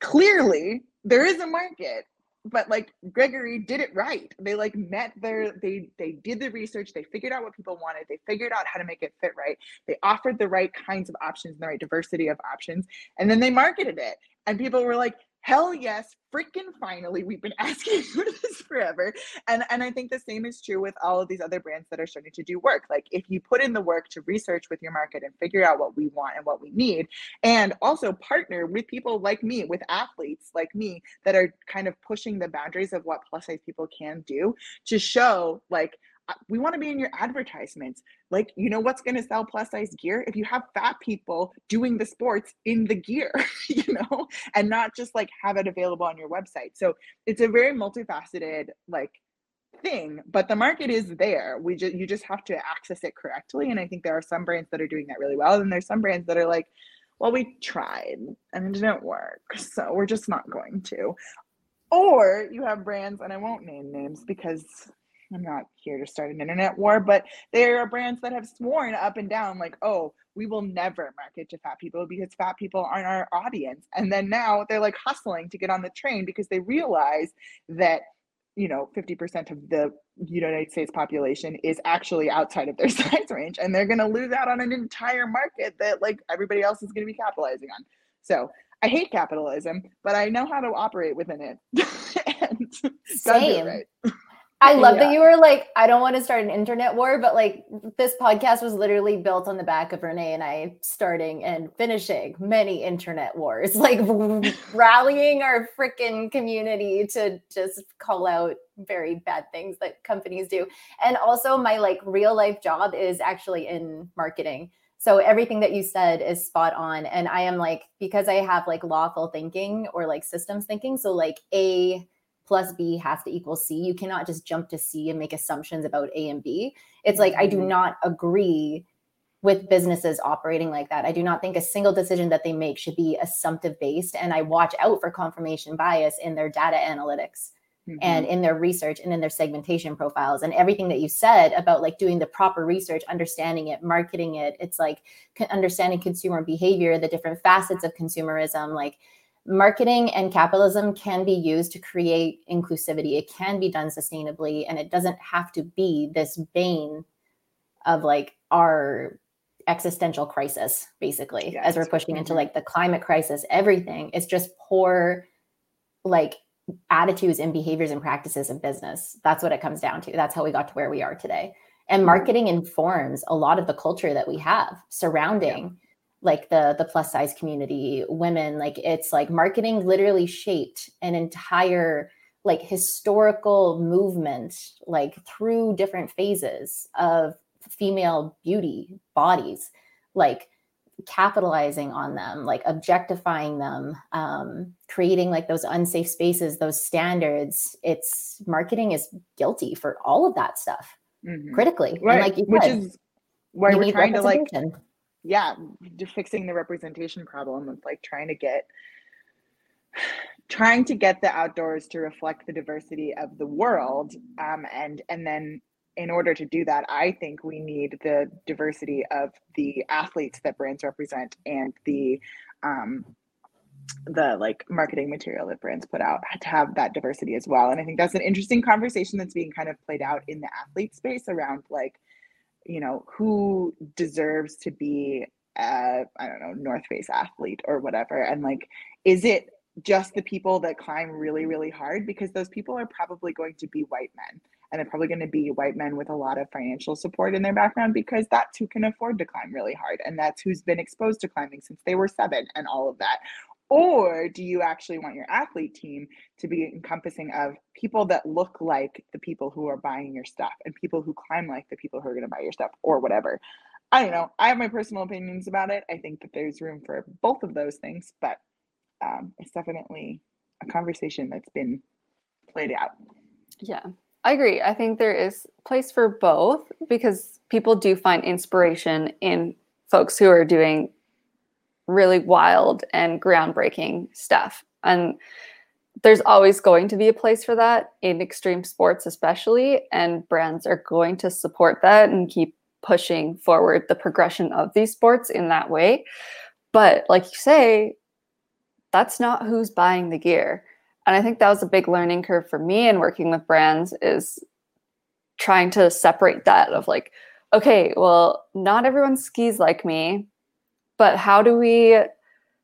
clearly there is a market but like Gregory did it right. They like met their they they did the research, they figured out what people wanted, they figured out how to make it fit right. They offered the right kinds of options and the right diversity of options, and then they marketed it. And people were like, hell yes freaking finally we've been asking for this forever and and i think the same is true with all of these other brands that are starting to do work like if you put in the work to research with your market and figure out what we want and what we need and also partner with people like me with athletes like me that are kind of pushing the boundaries of what plus size people can do to show like Uh, we want to be in your advertisements. Like, you know what's going to sell plus size gear? If you have fat people doing the sports in the gear, you know, and not just like have it available on your website. So it's a very multifaceted like thing, but the market is there. We just you just have to access it correctly. And I think there are some brands that are doing that really well. And there's some brands that are like, well, we tried and it didn't work. So we're just not going to. Or you have brands, and I won't name names because I'm not here to start an internet war, but there are brands that have sworn up and down, like, oh, we will never market to fat people because fat people aren't our audience. And then now they're like hustling to get on the train because they realize that, you know, 50% of the United States population is actually outside of their size range. And they're going to lose out on an entire market that like everybody else is going to be capitalizing on. So I hate capitalism, but I know how to operate within it. and Same. Right. I love yeah. that you were like, I don't want to start an internet war, but like this podcast was literally built on the back of Renee and I starting and finishing many internet wars, like rallying our freaking community to just call out very bad things that companies do. And also, my like real life job is actually in marketing. So everything that you said is spot on. And I am like, because I have like lawful thinking or like systems thinking. So, like, A, plus B has to equal C. You cannot just jump to C and make assumptions about A and B. It's like, I do mm-hmm. not agree with businesses operating like that. I do not think a single decision that they make should be assumptive based. And I watch out for confirmation bias in their data analytics. Mm-hmm. and in their research and in their segmentation profiles and everything that you said about like doing the proper research understanding it marketing it it's like understanding consumer behavior the different facets of consumerism like marketing and capitalism can be used to create inclusivity. It can be done sustainably, and it doesn't have to be this bane of like our existential crisis, basically, yes. as we're pushing into like the climate crisis, everything. It's just poor, like, attitudes and behaviors and practices of business. That's what it comes down to. That's how we got to where we are today. And mm-hmm. marketing informs a lot of the culture that we have surrounding. Yeah like the the plus size community women like it's like marketing literally shaped an entire like historical movement like through different phases of female beauty bodies like capitalizing on them like objectifying them um, creating like those unsafe spaces those standards it's marketing is guilty for all of that stuff mm-hmm. critically right. and like you which said, is why we're trying to like yeah, fixing the representation problem of like trying to get trying to get the outdoors to reflect the diversity of the world um, and and then in order to do that i think we need the diversity of the athletes that brands represent and the um, the like marketing material that brands put out to have that diversity as well. And i think that's an interesting conversation that's being kind of played out in the athlete space around like you know who deserves to be a i don't know north face athlete or whatever. And like is it just the people that climb really really hard? Because those people are probably going to be white men. And they're probably going to be white men with a lot of financial support in their background because that's who can afford to climb really hard. And that's who's been exposed to climbing since they were 7 and all of that or do you actually want your athlete team to be encompassing of people that look like the people who are buying your stuff and people who climb like the people who are going to buy your stuff or whatever? I don't know. I have my personal opinions about it. I think that there's room for both of those things but um, it's definitely a conversation that's been played out. Yeah I agree. I think there is place for both because people do find inspiration in folks who are doing really wild and groundbreaking stuff. And there's always going to be a place for that in extreme sports, especially. And brands are going to support that and keep pushing forward the progression of these sports in that way. But like you say, that's not who's buying the gear. And I think that was a big learning curve for me in working with brands is trying to separate that of like, okay, well, not everyone skis like me, but how do we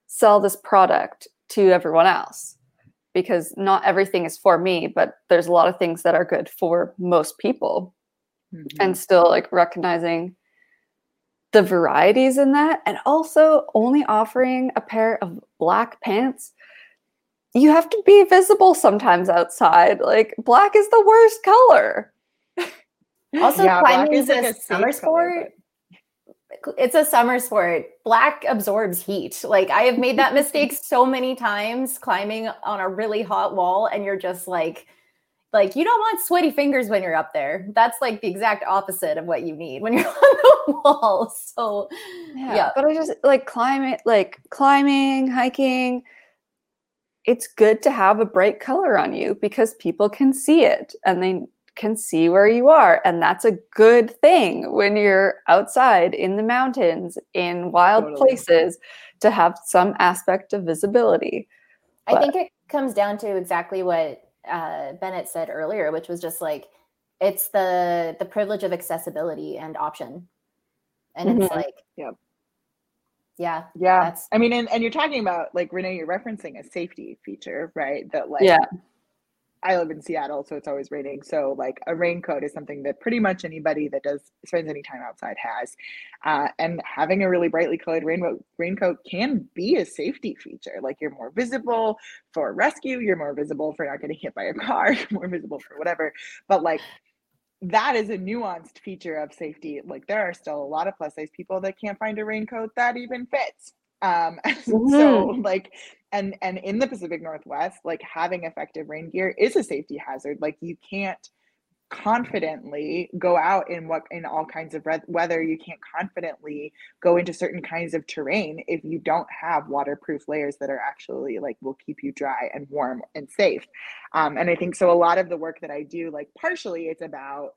sell this product to everyone else? Because not everything is for me, but there's a lot of things that are good for most people. Mm-hmm. And still like recognizing the varieties in that and also only offering a pair of black pants you have to be visible sometimes outside like black is the worst color also yeah, climbing is, like a, a summer sport color, it's a summer sport black absorbs heat like i have made that mistake so many times climbing on a really hot wall and you're just like like you don't want sweaty fingers when you're up there. That's like the exact opposite of what you need when you're on the wall. So yeah, yeah. but I just like climbing, like climbing, hiking. It's good to have a bright color on you because people can see it and they can see where you are. And that's a good thing when you're outside in the mountains, in wild totally. places, to have some aspect of visibility. I think it comes down to exactly what uh, Bennett said earlier, which was just like it's the the privilege of accessibility and option, and mm-hmm. it's like yeah, yeah, yeah. I mean, and, and you're talking about like Renee, you're referencing a safety feature, right? That like yeah. I live in Seattle, so it's always raining. So like a raincoat is something that pretty much anybody that does spends any time outside has. Uh, and having a really brightly colored raincoat raincoat can be a safety feature. Like you're more visible for rescue, you're more visible for not getting hit by a car, you're more visible for whatever. But like that is a nuanced feature of safety. Like there are still a lot of plus size people that can't find a raincoat that even fits. Um, mm-hmm. so like and and in the pacific northwest like having effective rain gear is a safety hazard. Like you can't confidently go out in what in all kinds of weather. You can't confidently go into certain kinds of terrain if you don't have waterproof layers that are actually like will keep you dry and warm and safe. Um, and i think so a lot of the work that i do like partially it's about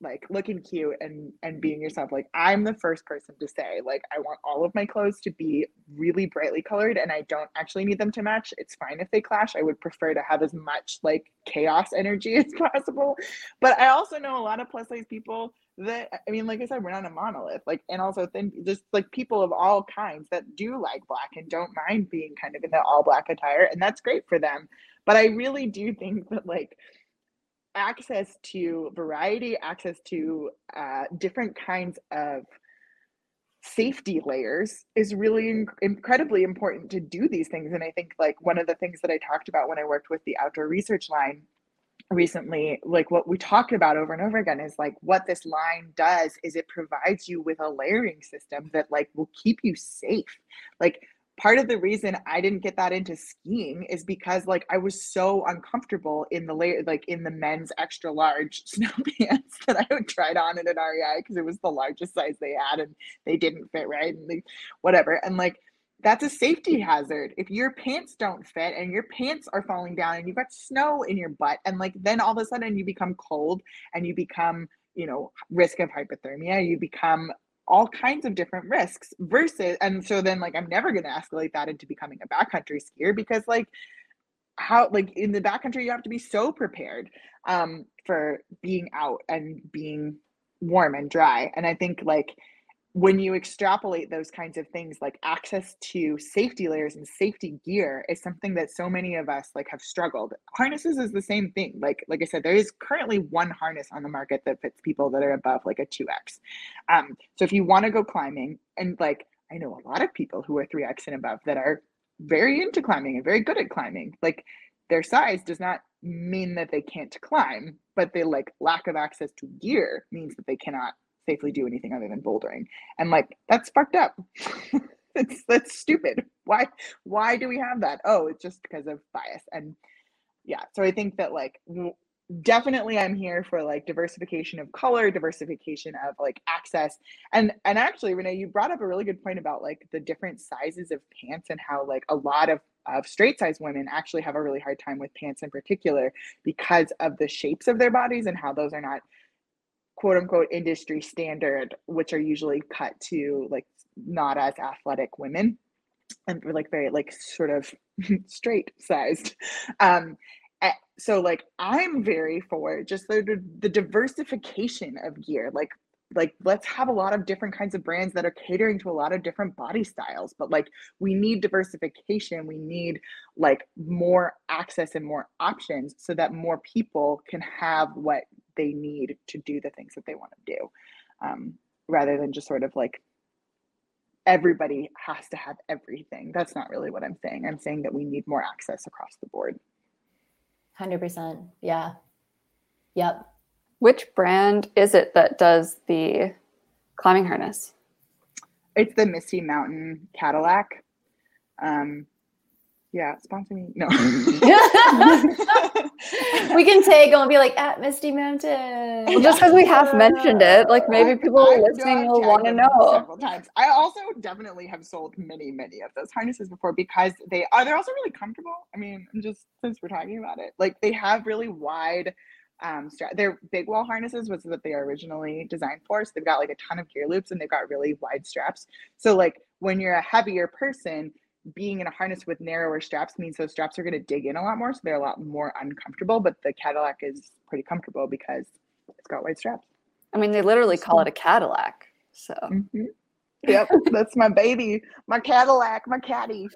like looking cute and and being yourself. Like i'm the first person to say like i want all of my clothes to be really brightly colored and i don't actually need them to match. It's fine if they clash. I would prefer to have as much like chaos energy as possible. But i also know a lot of plus size people that i mean like i said we're not a monolith. Like and also then just like people of all kinds that do like black and don't mind being kind of in the all black attire and that's great for them. But i really do think that like access to variety, access to uh, different kinds of safety layers is really inc- incredibly important to do these things. And I think like one of the things that I talked about when I worked with the outdoor research line recently like what we talked about over and over again is like what this line does is it provides you with a layering system that like will keep you safe like part of the reason I didn't get that into skiing is because like I was so uncomfortable in the layer like in the men's extra large snow pants that I would tried on at an REI because it was the largest size they had and they didn't fit right and they, whatever. And like that's a safety hazard. If your pants don't fit and your pants are falling down and you've got snow in your butt and like then all of a sudden you become cold and you become you know risk of hypothermia you become all kinds of different risks versus and so then like i'm never going to escalate that into becoming a backcountry skier because like how like in the backcountry you have to be so prepared um for being out and being warm and dry. And i think like when you extrapolate those kinds of things like access to safety layers and safety gear is something that so many of us like have struggled. Harnesses is the same thing. Like like i said there is currently one harness on the market that fits people that are above like a 2x um so if you want to go climbing and like i know a lot of people who are 3x and above that are very into climbing and very good at climbing like their size does not mean that they can't climb but the like lack of access to gear means that they cannot safely do anything other than bouldering. And like that's fucked up. it's that's stupid. Why why do we have that? Oh, it's just because of bias. And yeah, so I think that like definitely i'm here for like diversification of color diversification of like access and and actually renee you brought up a really good point about like the different sizes of pants and how like a lot of of straight size women actually have a really hard time with pants in particular because of the shapes of their bodies and how those are not quote unquote industry standard which are usually cut to like not as athletic women and like very like sort of straight sized. Um so like i'm very for just the the diversification of gear. Like like let's have a lot of different kinds of brands that are catering to a lot of different body styles but like we need diversification. We need like more access and more options so that more people can have what they need to do the things that they want to do um, rather than just sort of like everybody has to have everything. That's not really what i'm saying. I'm saying that we need more access across the board. 100% yeah. Yep. Which brand is it that does the climbing harness? It's the Misty Mountain Cadillac. Um, yeah, sponsor me. No. we can take and we'll be like at Misty Mountain. Just because we have mentioned it, like maybe people I, listening will want to know. Several times. I also definitely have sold many, many of those harnesses before because they are. They're also really comfortable. I mean, just since we're talking about it, like they have really wide um strap their big wall harnesses was what they are originally designed for so they've got like a ton of gear loops and they've got really wide straps so like when you're a heavier person being in a harness with narrower straps means those straps are going to dig in a lot more so they're a lot more uncomfortable but the cadillac is pretty comfortable because it's got wide straps i mean they literally call it a cadillac so mm-hmm. Yep, that's my baby, my Cadillac, my caddy.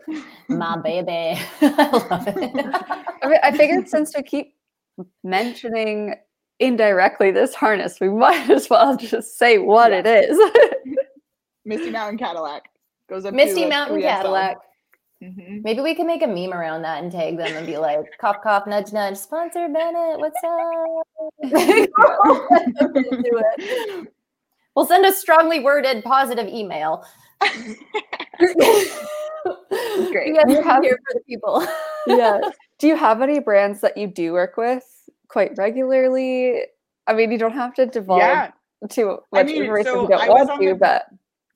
My baby. I love it. I, mean, I figured since we keep mentioning indirectly this harness, we might as well just say what yeah. it is. Misty Mountain Cadillac goes up. Misty Mountain Cadillac. Mm-hmm. Maybe we can make a meme around that and tag them and be like, cough, cough, nudge, nudge, sponsor Bennett, what's up? do it. We'll send a strongly worded positive email. Great. You have here for the people. yes. Do you have any brands that you do work with quite regularly? I mean, you don't have to divulge yeah. too much I mean, information so you don't want to, the, but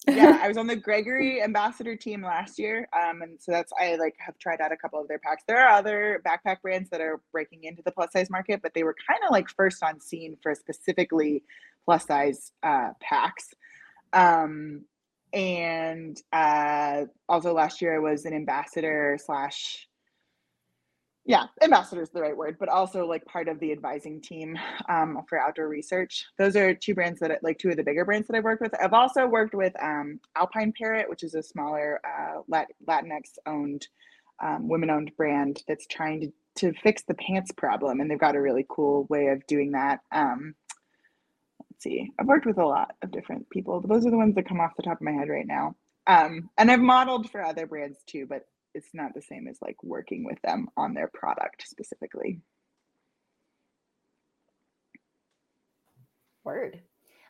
yeah, I was on the Gregory ambassador team last year. Um, and so that's I like have tried out a couple of their packs. There are other backpack brands that are breaking into the plus size market, but they were kind of like first on scene for specifically plus size uh, packs. Um, and uh, also last year I was an ambassador slash yeah, ambassador is the right word, but also like part of the advising team um, for outdoor research. Those are two brands that like two of the bigger brands that I've worked with. I've also worked with um, Alpine Parrot, which is a smaller uh, Latinx owned, um, women owned brand that's trying to to fix the pants problem, and they've got a really cool way of doing that. Um, let's see, I've worked with a lot of different people, but those are the ones that come off the top of my head right now. Um, and I've modeled for other brands too, but it's not the same as like working with them on their product specifically. Word.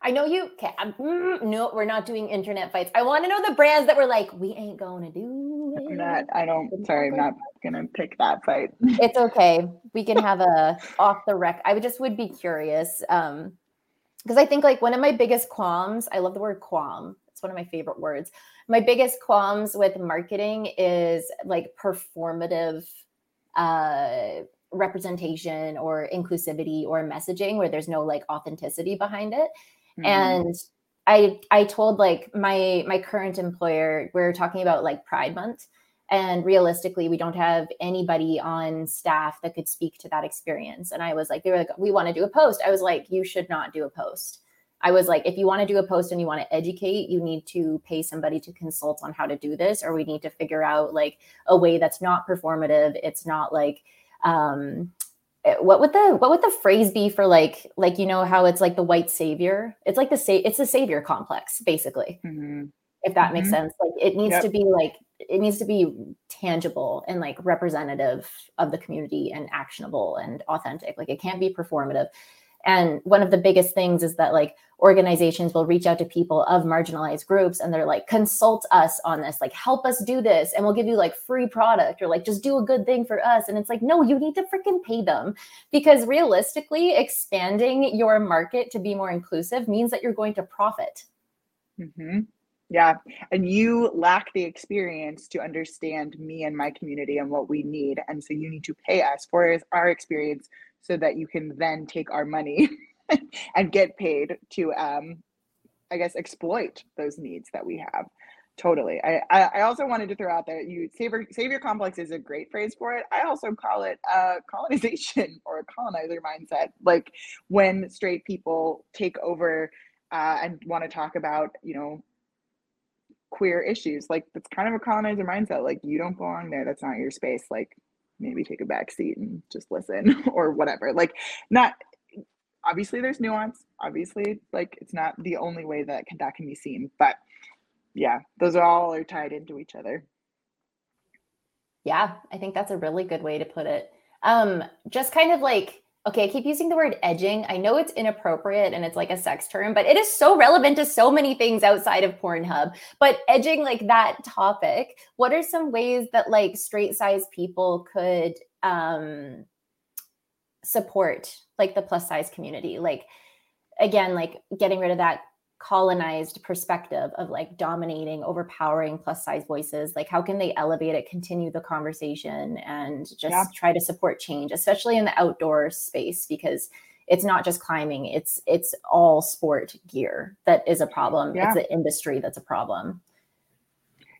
I know you. Okay, mm, no, we're not doing internet fights. I want to know the brands that were like, we ain't going to do it. I'm not. I don't. Sorry, I'm not gonna pick that fight. it's okay. We can have a off the rec. I just would be curious, um, because I think like one of my biggest qualms. I love the word qualm. It's one of my favorite words my biggest qualms with marketing is like performative uh representation or inclusivity or messaging where there's no like authenticity behind it. Mm-hmm. and i i told like my my current employer we're talking about like pride month and realistically we don't have anybody on staff that could speak to that experience. And i was like they were like we want to do a post. I was like you should not do a post I was like, if you want to do a post and you want to educate, you need to pay somebody to consult on how to do this, or we need to figure out like a way that's not performative. It's not like, um, eh, what would the what would the phrase be for like like you know how it's like the white savior? It's like the sa- it's the savior complex basically. Mm-hmm. If that mm-hmm. makes sense, like it needs yep. to be like it needs to be tangible and like representative of the community and actionable and authentic. Like it can't be performative And one of the biggest things is that like organizations will reach out to people of marginalized groups and they're like, consult us on this, like, help us do this, and we'll give you like free product or like just do a good thing for us. And it's like, no, you need to freaking pay them because realistically, expanding your market to be more inclusive means that you're going to profit. Mm-hmm. Yeah. And you lack the experience to understand me and my community and what we need. And so you need to pay us for our experience so that you can then take our money and get paid to, um, I guess, exploit those needs that we have. Totally. I, I also wanted to throw out there you savior savior complex is a great phrase for it. I also call it colonization or a colonizer mindset. Like when straight people take over uh, and want to talk about, you know, queer issues. Like that's kind of a colonizer mindset. Like you don't belong there. That's not your space. Like maybe take a back seat and just listen or whatever. Like not obviously there's nuance. Obviously, like it's not the only way that can, that can be seen. But yeah, those are all are tied into each other. Yeah, I think that's a really good way to put it. Um, just kind of like okay, I keep using the word edging. I know it's inappropriate and it's like a sex term, but it is so relevant to so many things outside of Pornhub. But edging like that topic, what are some ways that like straight size people could um support like the plus size community? Like again, like getting rid of that colonized perspective of like dominating, overpowering plus size voices? Like, how can they elevate it, continue the conversation, and just yeah. try to support change, especially in the outdoor space? Because it's not just climbing; it's it's all sport gear that is a problem. Yeah. It's the industry that's a problem.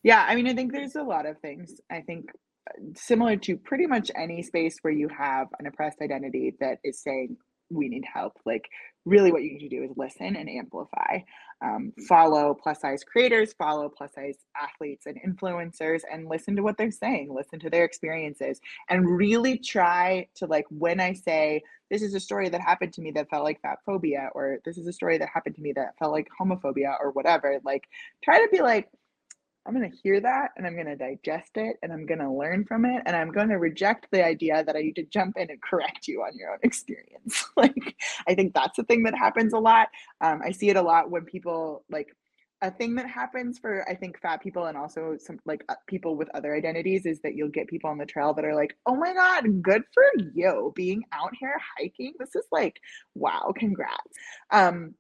Yeah, I mean, I think there's a lot of things. I think uh, similar to pretty much any space where you have an oppressed identity that is saying we need help. Like really what you need to do is listen and amplify. Um, follow plus size creators, follow plus size athletes and influencers, and listen to what they're saying, listen to their experiences, and really try to like when I say, this is a story that happened to me that felt like fat phobia, or this is a story that happened to me that felt like homophobia, or whatever, like try to be like, I'm going to hear that and I'm going to digest it and I'm going to learn from it and I'm going to reject the idea that I need to jump in and correct you on your own experience. like, I think that's the thing that happens a lot. Um, I see it a lot when people like a thing that happens for I think fat people and also some like uh, people with other identities is that you'll get people on the trail that are like, "Oh my god, good for you being out here hiking. This is like, wow, congrats." Um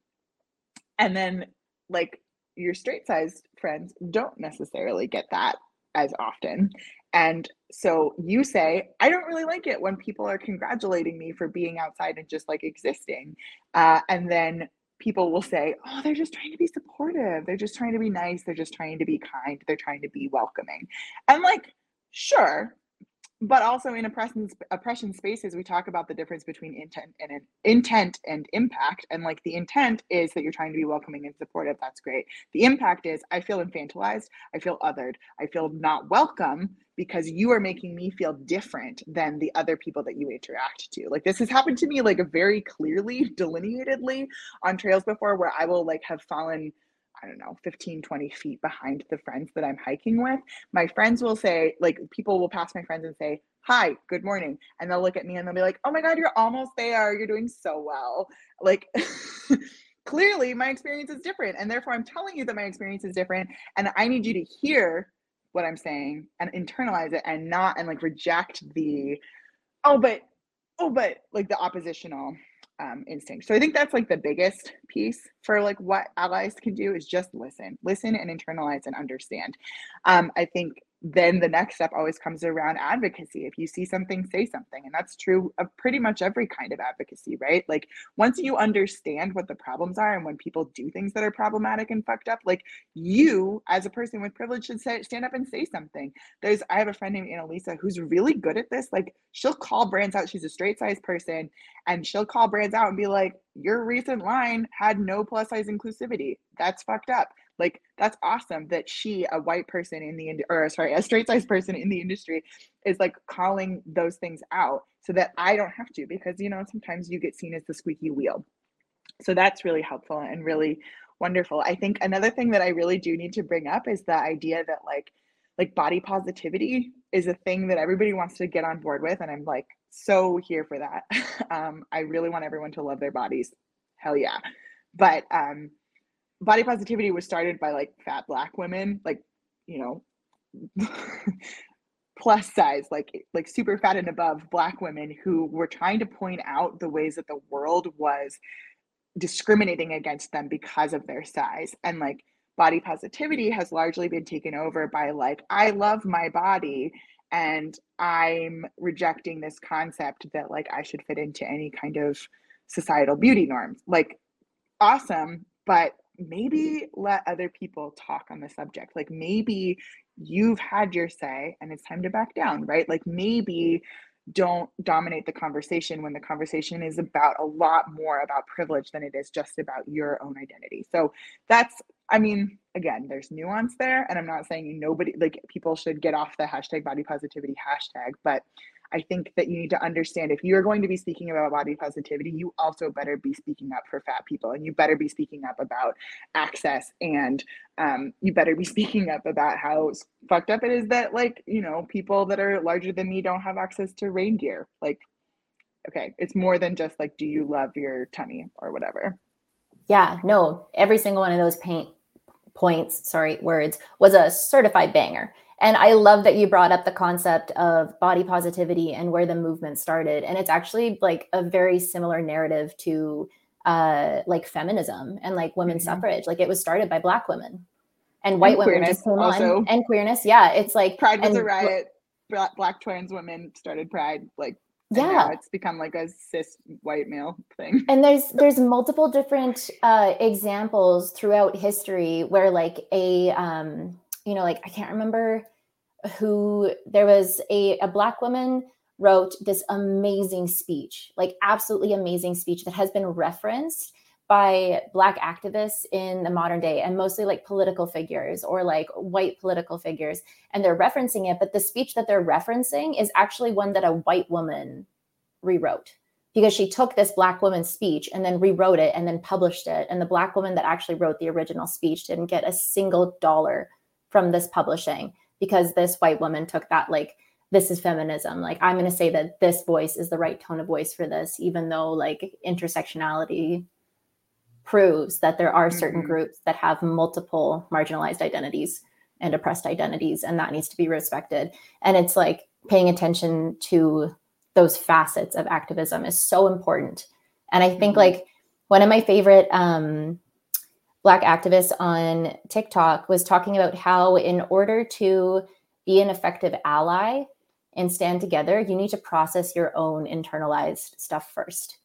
and then like your straight sized friends don't necessarily get that as often. And so you say, I don't really like it when people are congratulating me for being outside and just like existing. Uh, and then people will say, oh, they're just trying to be supportive. They're just trying to be nice. They're just trying to be kind. They're trying to be welcoming. And like, sure, but also in oppression oppression spaces we talk about the difference between intent and intent and impact and like the intent is that you're trying to be welcoming and supportive that's great. The impact is i feel infantilized i feel othered i feel not welcome because you are making me feel different than the other people that you interact to. Like this has happened to me like very clearly delineatedly on trails before where i will like have fallen I don't know, 15, 20 feet behind the friends that I'm hiking with. My friends will say, like, people will pass my friends and say, Hi, good morning. And they'll look at me and they'll be like, Oh my God, you're almost there. You're doing so well. Like, clearly my experience is different. And therefore, I'm telling you that my experience is different. And I need you to hear what I'm saying and internalize it and not, and like reject the, oh, but, oh, but like the oppositional um, instinct. So I think that's like the biggest piece for like what allies can do is just listen, listen and internalize and understand. Um, I think then the next step always comes around advocacy. If you see something, say something. And that's true of pretty much every kind of advocacy, right? Like once you understand what the problems are and when people do things that are problematic and fucked up, like you as a person with privilege should say, stand up and say something. There's, I have a friend named Annalisa who's really good at this. Like she'll call brands out. She's a straight size person and she'll call brands out and be like, your recent line had no plus size inclusivity. That's fucked up like that's awesome that she a white person in the or sorry a straight size person in the industry is like calling those things out so that i don't have to because you know sometimes you get seen as the squeaky wheel. So that's really helpful and really wonderful. I think another thing that i really do need to bring up is the idea that like like body positivity is a thing that everybody wants to get on board with and i'm like so here for that. Um, i really want everyone to love their bodies. Hell yeah. But um, body positivity was started by like fat black women like you know plus size like like super fat and above black women who were trying to point out the ways that the world was discriminating against them because of their size. And like body positivity has largely been taken over by like i love my body and i'm rejecting this concept that like i should fit into any kind of societal beauty norms. Like awesome but maybe let other people talk on the subject like maybe you've had your say and it's time to back down right like maybe don't dominate the conversation when the conversation is about a lot more about privilege than it is just about your own identity. So that's, I mean, again, there's nuance there. And I'm not saying nobody, like people should get off the hashtag body positivity hashtag, but I think that you need to understand if you're going to be speaking about body positivity, you also better be speaking up for fat people and you better be speaking up about access and um, you better be speaking up about how fucked up it is that, like, you know, people that are larger than me don't have access to reindeer. Like, okay, it's more than just like, do you love your tummy or whatever. Yeah, no, every single one of those paint points, sorry, words was a certified banger. And I love that you brought up the concept of body positivity and where the movement started. And it's actually like a very similar narrative to uh, like feminism and like women's mm-hmm. suffrage. Like it was started by black women and white and women just came also. on and queerness. Yeah. It's like Pride was and, a riot. Black, black trans women started Pride. Like yeah it's become like a cis white male thing and there's there's multiple different uh examples throughout history where like a um you know like i can't remember who there was a, a black woman wrote this amazing speech, like absolutely amazing speech that has been referenced by black activists in the modern day and mostly like political figures or like white political figures and they're referencing it but the speech that they're referencing is actually one that a white woman rewrote because she took this black woman's speech and then rewrote it and then published it and the black woman that actually wrote the original speech didn't get a single dollar from this publishing because this white woman took that like this is feminism like i'm going to say that this voice is the right tone of voice for this even though like intersectionality proves that there are certain mm-hmm. groups that have multiple marginalized identities and oppressed identities and that needs to be respected and it's like paying attention to those facets of activism is so important and i think mm-hmm. like one of my favorite um, Black activist on TikTok was talking about how, in order to be an effective ally and stand together, you need to process your own internalized stuff 1st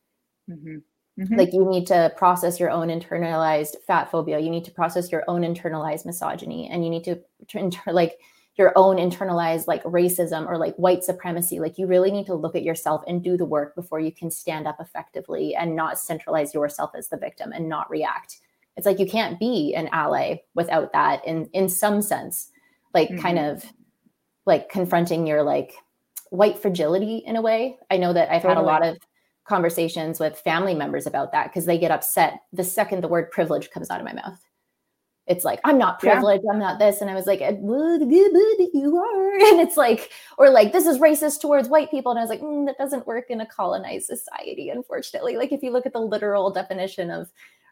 mm-hmm. mm-hmm. Like, you need to process your own internalized fat phobia. You need to process your own internalized misogyny. And you need to, inter- like, your own internalized like racism or like white supremacy. Like, you really need to look at yourself and do the work before you can stand up effectively and not centralize yourself as the victim and not react it's like you can't be an ally without that in in some sense like mm-hmm. kind of like confronting your like white fragility in a way i know that i've totally. had a lot of conversations with family members about that because they get upset the second the word privilege comes out of my mouth it's like i'm not privileged yeah. i'm not this and i was like you are and it's like or like this is racist towards white people and i was like mm, that doesn't work in a colonized society unfortunately like if you look at the literal definition of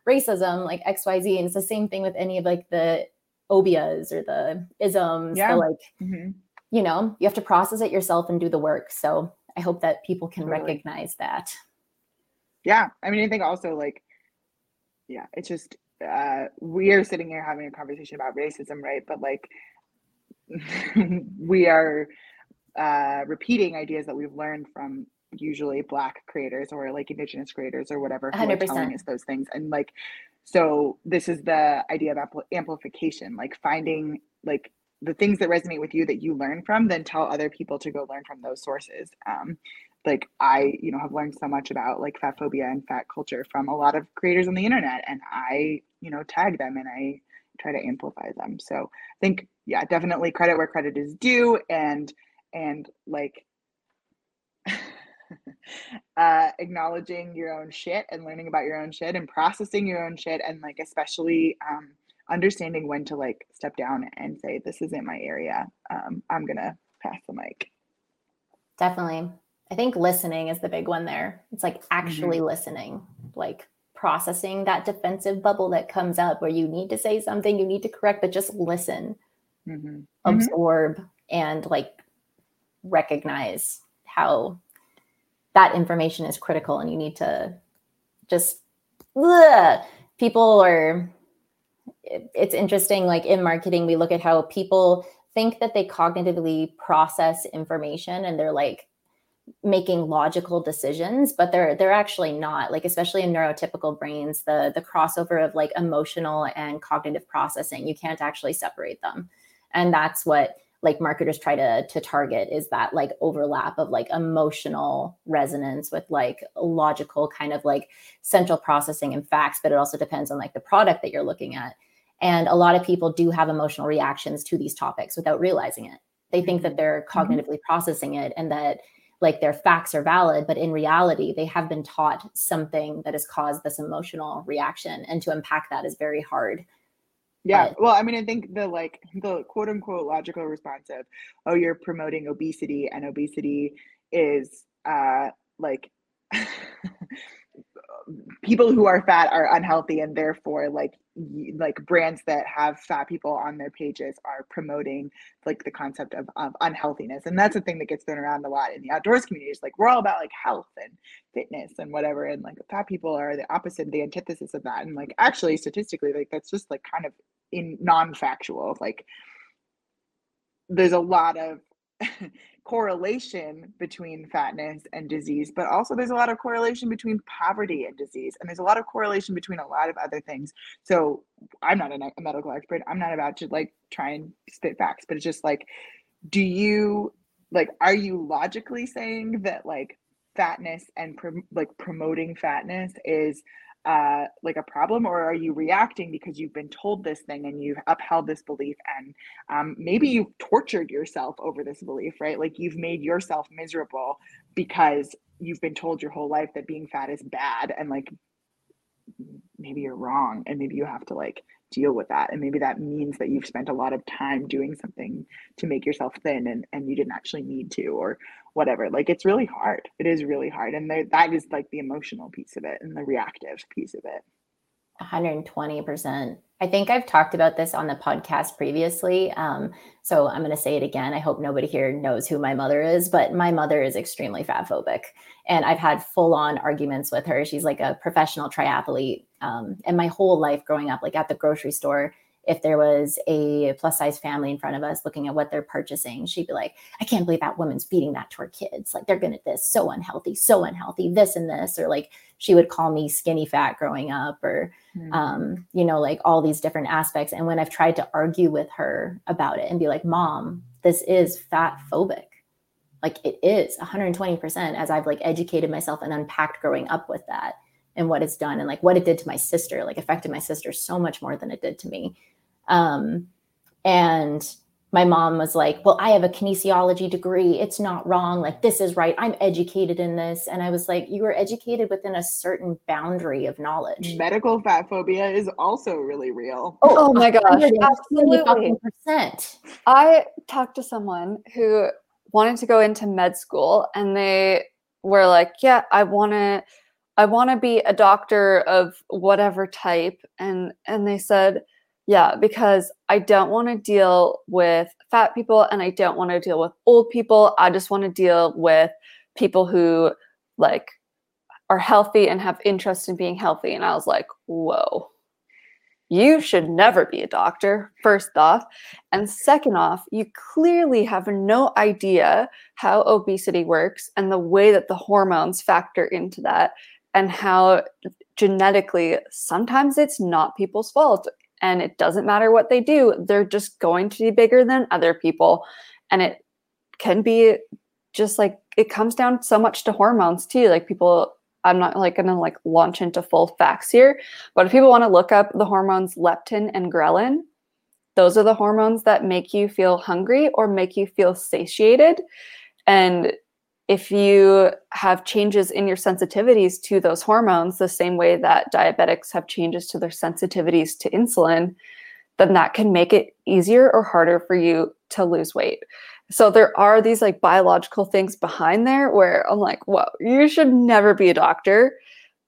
racism, like XYZ. And it's the same thing with any of like the obias or the isms. Yeah. like, mm-hmm. you know, you have to process it yourself and do the work. So I hope that people can totally. recognize that. Yeah. I mean, I think also like, yeah, it's just, uh, we are sitting here having a conversation about racism, right? But like, we are uh, repeating ideas that we've learned from usually black creators or like indigenous creators or whatever who 100%. are telling us those things. And like so this is the idea of ampl- amplification like finding like the things that resonate with you that you learn from then tell other people to go learn from those sources. Um like i you know have learned so much about like fat phobia and fat culture from a lot of creators on the internet and i you know tag them and i try to amplify them. So i think yeah definitely credit where credit is due and and like uh, acknowledging your own shit and learning about your own shit and processing your own shit and like especially um, understanding when to like step down and say this isn't my area um, i'm gonna pass the mic definitely i think listening is the big one there it's like actually mm-hmm. listening like processing that defensive bubble that comes up where you need to say something you need to correct but just listen mm-hmm. mm-hmm. absorb mm-hmm. and like recognize how that information is critical and you need to just ugh, people are it's interesting like in marketing we look at how people think that they cognitively process information and they're like making logical decisions but they're they're actually not like especially in neurotypical brains the the crossover of like emotional and cognitive processing you can't actually separate them. And that's what like marketers try to to target is that like overlap of like emotional resonance with like logical kind of like central processing and facts but it also depends on like the product that you're looking at. And a lot of people do have emotional reactions to these topics without realizing it. They think that they're mm-hmm. cognitively processing it and that like their facts are valid but in reality they have been taught something that has caused this emotional reaction and to unpack that is very hard yeah. Well, I mean, I think the like the quote unquote logical response of, oh, you're promoting obesity and obesity is uh like people who are fat are unhealthy and therefore like like brands that have fat people on their pages are promoting like the concept of, of unhealthiness and that's a thing that gets thrown around a lot in the outdoors communities like we're all about like health and fitness and whatever and like fat people are the opposite the antithesis of that and like actually statistically like that's just like kind of in non-factual like there's a lot of correlation between fatness and disease but also there's a lot of correlation between poverty and disease and there's a lot of correlation between a lot of other things. So i'm not a, medical expert. I'm not about to like try and spit facts but it's just like do you like are you logically saying that like fatness and like promoting fatness is uh, like a problem or are you reacting because you've been told this thing and you've upheld this belief and um, maybe you've tortured yourself over this belief right? Like you've made yourself miserable because you've been told your whole life that being fat is bad and like maybe you're wrong and maybe you have to like deal with that. And maybe that means that you've spent a lot of time doing something to make yourself thin and, and you didn't actually need to or whatever. Like it's really hard. It is really hard. And there, that is like the emotional piece of it and the reactive piece of it 120% i think i've talked about this on the podcast previously um, so i'm going to say it again. I hope nobody here knows who my mother is but my mother is extremely fat phobic and i've had full on arguments with her. She's like a professional triathlete um, and my whole life growing up like at the grocery store if there was a plus size family in front of us looking at what they're purchasing, she'd be like, I can't believe that woman's feeding that to her kids. Like they're gonna this so unhealthy, so unhealthy, this and this. Or like she would call me skinny fat growing up, or mm-hmm. um, you know, like all these different aspects. And when I've tried to argue with her about it and be like, Mom, this is fat phobic. Like it is 120% as I've like educated myself and unpacked growing up with that and what it's done and like what it did to my sister, like affected my sister so much more than it did to me. Um, and my mom was like, Well, I have a kinesiology degree. It's not wrong. Like, this is right. I'm educated in this. And I was like, You were educated within a certain boundary of knowledge. Medical fat phobia is also really real. Oh, oh my gosh. Absolutely. Percent. I talked to someone who wanted to go into med school and they were like, Yeah, I want to. I want to be a doctor of whatever type and and they said yeah, because I don't want to deal with fat people and I don't want to deal with old people. I just want to deal with people who like are healthy and have interest in being healthy. And I was like, whoa, you should never be a doctor, first off. And second off, you clearly have no idea how obesity works and the way that the hormones factor into that and how genetically sometimes it's not people's fault and it doesn't matter what they do they're just going to be bigger than other people. And it can be just like it comes down so much to hormones too. Like people i'm not like gonna like launch into full facts here but if people want to look up the hormones leptin and ghrelin those are the hormones that make you feel hungry or make you feel satiated. And if you have changes in your sensitivities to those hormones, the same way that diabetics have changes to their sensitivities to insulin, then that can make it easier or harder for you to lose weight. So there are these like biological things behind there where I'm like, whoa, you should never be a doctor.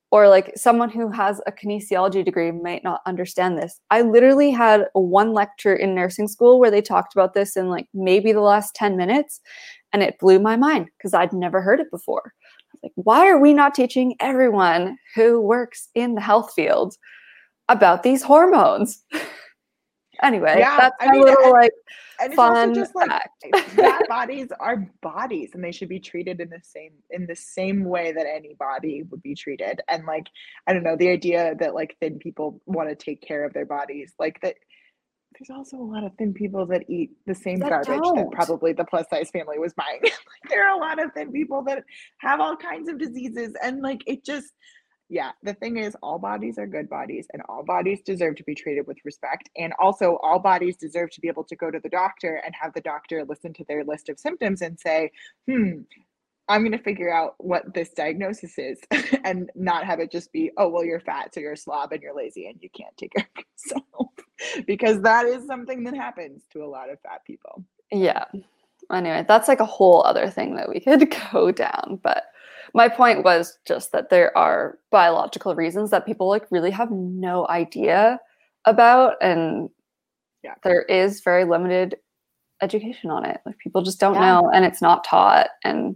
Or like someone who has a kinesiology degree might not understand this. I literally had one lecture in nursing school where they talked about this in like maybe the last 10 minutes and it blew my mind because I'd never heard it before. Like, why are we not teaching everyone who works in the health field about these hormones? anyway, yeah, that's I mean, little and, like and fun just like eh, bodies are bodies and they should be treated in the same in the same way that any body would be treated. And like, I don't know, the idea that like thin people want to take care of their bodies, like that there's also a lot of thin people that eat the same that garbage don't. that probably the plus size family was buying. like, there are a lot of thin people that have all kinds of diseases and like it just yeah, the thing is, all bodies are good bodies, and all bodies deserve to be treated with respect. And also, all bodies deserve to be able to go to the doctor and have the doctor listen to their list of symptoms and say, hmm, I'm going to figure out what this diagnosis is and not have it just be, oh, well, you're fat, so you're a slob and you're lazy and you can't take care of yourself. because that is something that happens to a lot of fat people. Yeah. Anyway, that's like a whole other thing that we could go down. But my point was just that there are biological reasons that people like really have no idea about and yeah. there is very limited education on it like people just don't yeah. know and it's not taught and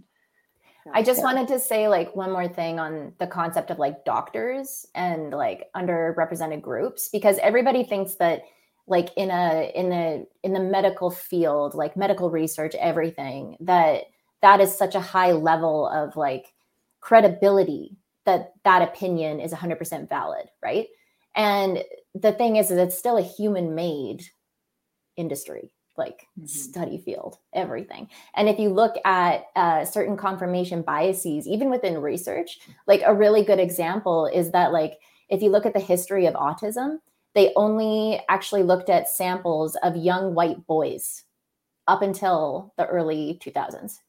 I just yeah. wanted to say like one more thing on the concept of like doctors and like underrepresented groups because everybody thinks that like in a in the in the medical field like medical research everything that that is such a high level of like credibility that that opinion is 100% valid, right? And the thing is, is it's still a human made industry, like mm-hmm. study field, everything. And if you look at uh, certain confirmation biases, even within research, like a really good example is that, like, if you look at the history of autism, they only actually looked at samples of young white boys up until the early 2000s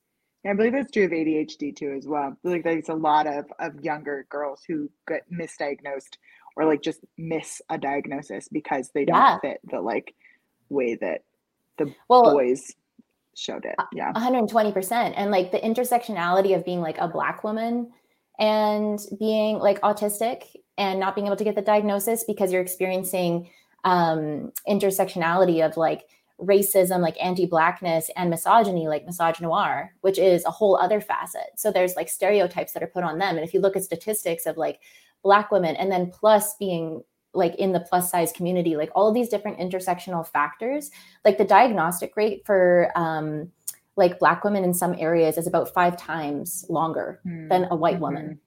I believe that's true of ADHD too as well. Like there's a lot of of younger girls who get misdiagnosed or like just miss a diagnosis because they don't yeah. fit the like way that the well, boys showed it. Yeah. 120%. And like the intersectionality of being like a black woman and being like autistic and not being able to get the diagnosis because you're experiencing um intersectionality of like racism like anti-blackness and misogyny like misogynoir which is a whole other facet so there's like stereotypes that are put on them and if you look at statistics of like black women and then plus being like in the plus size community like all these different intersectional factors like the diagnostic rate for um like black women in some areas is about five times longer mm. than a white mm-hmm. woman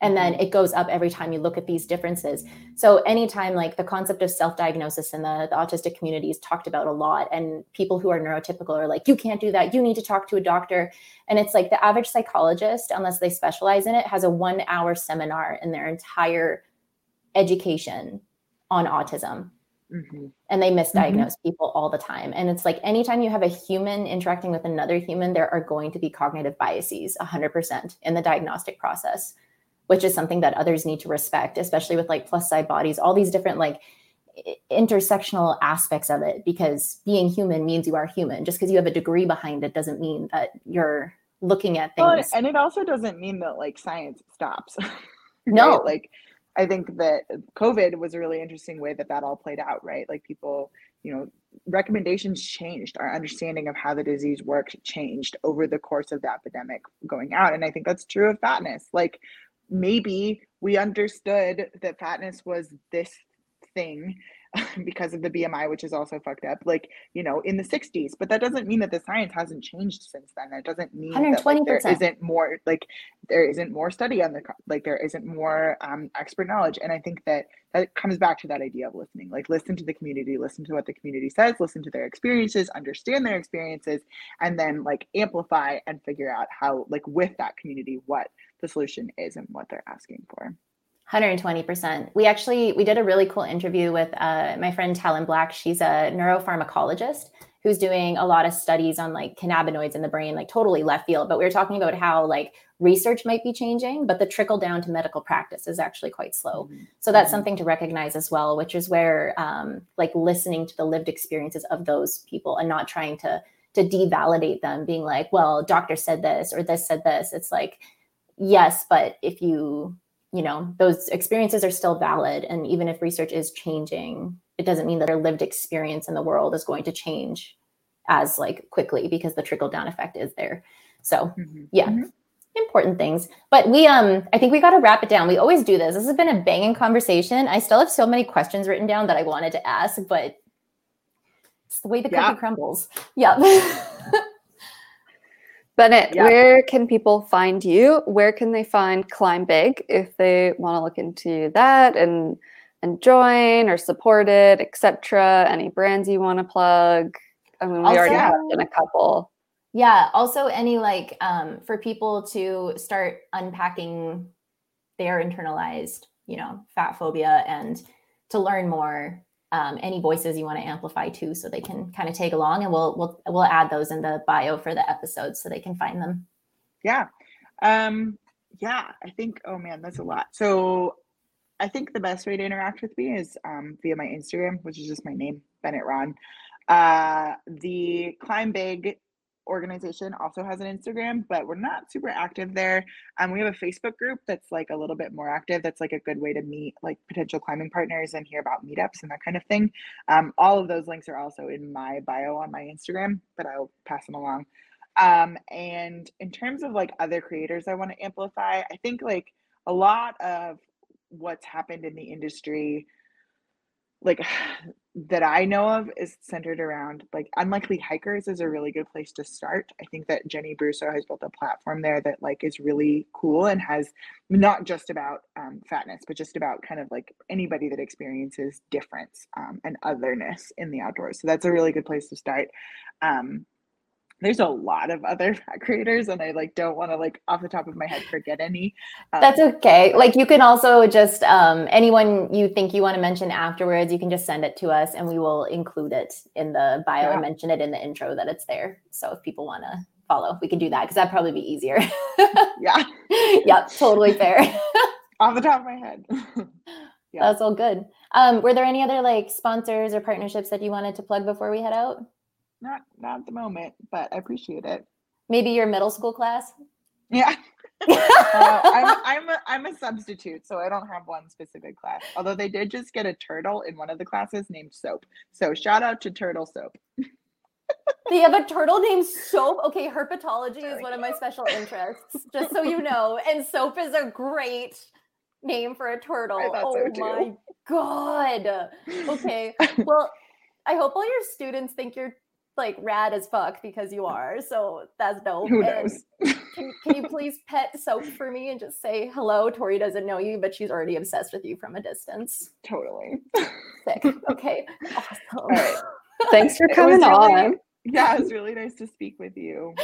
and then mm-hmm. it goes up every time you look at these differences so anytime like the concept of self-diagnosis in the, the autistic community is talked about a lot and people who are neurotypical are like you can't do that you need to talk to a doctor and it's like the average psychologist unless they specialize in it has a one hour seminar in their entire education on autism Mm-hmm. and they misdiagnose mm-hmm. people all the time. And it's like anytime you have a human interacting with another human, there are going to be cognitive biases 100% in the diagnostic process which is something that others need to respect, especially with like plus side bodies, all these different like intersectional aspects of it because being human means you are human. Just because you have a degree behind it doesn't mean that you're looking at things. Well, and it also doesn't mean that like science stops. no, right? like I think that COVID was a really interesting way that that all played out, right? Like people, you know, recommendations changed. Our understanding of how the disease worked changed over the course of the epidemic going out. And I think that's true of fatness. Like maybe we understood that fatness was this thing because of the BMI, which is also fucked up, like, you know, in the 60s. But that doesn't mean that the science hasn't changed since then. It doesn't mean that like, there isn't more, like, there isn't more study on the, like, there isn't more um, expert knowledge. And I think that that comes back to that idea of listening. Like, listen to the community, listen to what the community says, listen to their experiences, understand their experiences, and then, like, amplify and figure out how, like, with that community, what the solution is and what they're asking for. 120%. We actually we did a really cool interview with uh, my friend Talon Black. She's a neuropharmacologist who's doing a lot of studies on like cannabinoids in the brain, like totally left field. But we were talking about how like research might be changing, but the trickle down to medical practice is actually quite slow. Mm-hmm. So that's mm-hmm. something to recognize as well, which is where um, like listening to the lived experiences of those people and not trying to to devalidate them, being like, well, doctor said this or this said this. It's like, yes, but if you you know those experiences are still valid and even if research is changing it doesn't mean that their lived experience in the world is going to change as like quickly because the trickle down effect is there so mm-hmm. yeah mm-hmm important things. But we um I think we got to wrap it down. We always do this. This has been a banging conversation. I still have so many questions written down that I wanted to ask, but it's the way the yeah. cookie crumbles. Yeah. Bennett, yeah. where can people find you? Where can they find Climb Big if they want to look into that and and join or support it, etc. Any brands you want to plug? I mean, we also, already have done a couple. Yeah. Also, any like um, for people to start unpacking their internalized, you know, fat phobia and to learn more. Um, any voices you want to amplify too, so they can kind of take along, and we'll we'll we'll add those in the bio for the episodes so they can find them. Yeah, um, yeah. I think. Oh man, that's a lot. So I think the best way to interact with me is um, via my Instagram, which is just my name, Bennett Ron. Uh, the Climb Big organization also has an Instagram, but we're not super active there. Um, we have a Facebook group that's like a little bit more active. That's like a good way to meet like potential climbing partners and hear about meetups and that kind of thing. Um, all of those links are also in my bio on my Instagram, but I'll pass them along. Um, and in terms of like other creators I want to amplify, I think like a lot of what's happened in the industry like that I know of is centered around like unlikely hikers is a really good place to start. I think that Jenny Bruso has built a platform there that like is really cool and has not just about um, fatness, but just about kind of like anybody that experiences difference um, and otherness in the outdoors. So that's a really good place to start. Um, there's a lot of other fat creators and i like don't want to like off the top of my head forget any um, that's okay. Like you can also just um anyone you think you want to mention afterwards you can just send it to us and we will include it in the bio yeah. and mention it in the intro that it's there. So if people want to follow we can do that because that'd probably be easier. Yeah. Yep totally fair. Off the top of my head. Yeah. that's all good. Um were there any other like sponsors or partnerships that you wanted to plug before we head out not not at the moment, but I appreciate it. Maybe your middle school class. Yeah. uh, I'm I'm a, I'm a substitute, so I don't have one specific class. Although they did just get a turtle in one of the classes named Soap. So shout out to Turtle Soap. they have a turtle named Soap. Okay, herpetology is one of my special interests, just so you know. And Soap is a great name for a turtle. Oh so my god. Okay. Well, I hope all your students think you're like rad as fuck because you are. So that's dope. Who knows? can, can you please pet soap for me and just say hello? Tori doesn't know you, but she's already obsessed with you from a distance. Totally. Sick. Okay. Awesome. Thanks for coming really, on. Yeah, it was really nice to speak with you.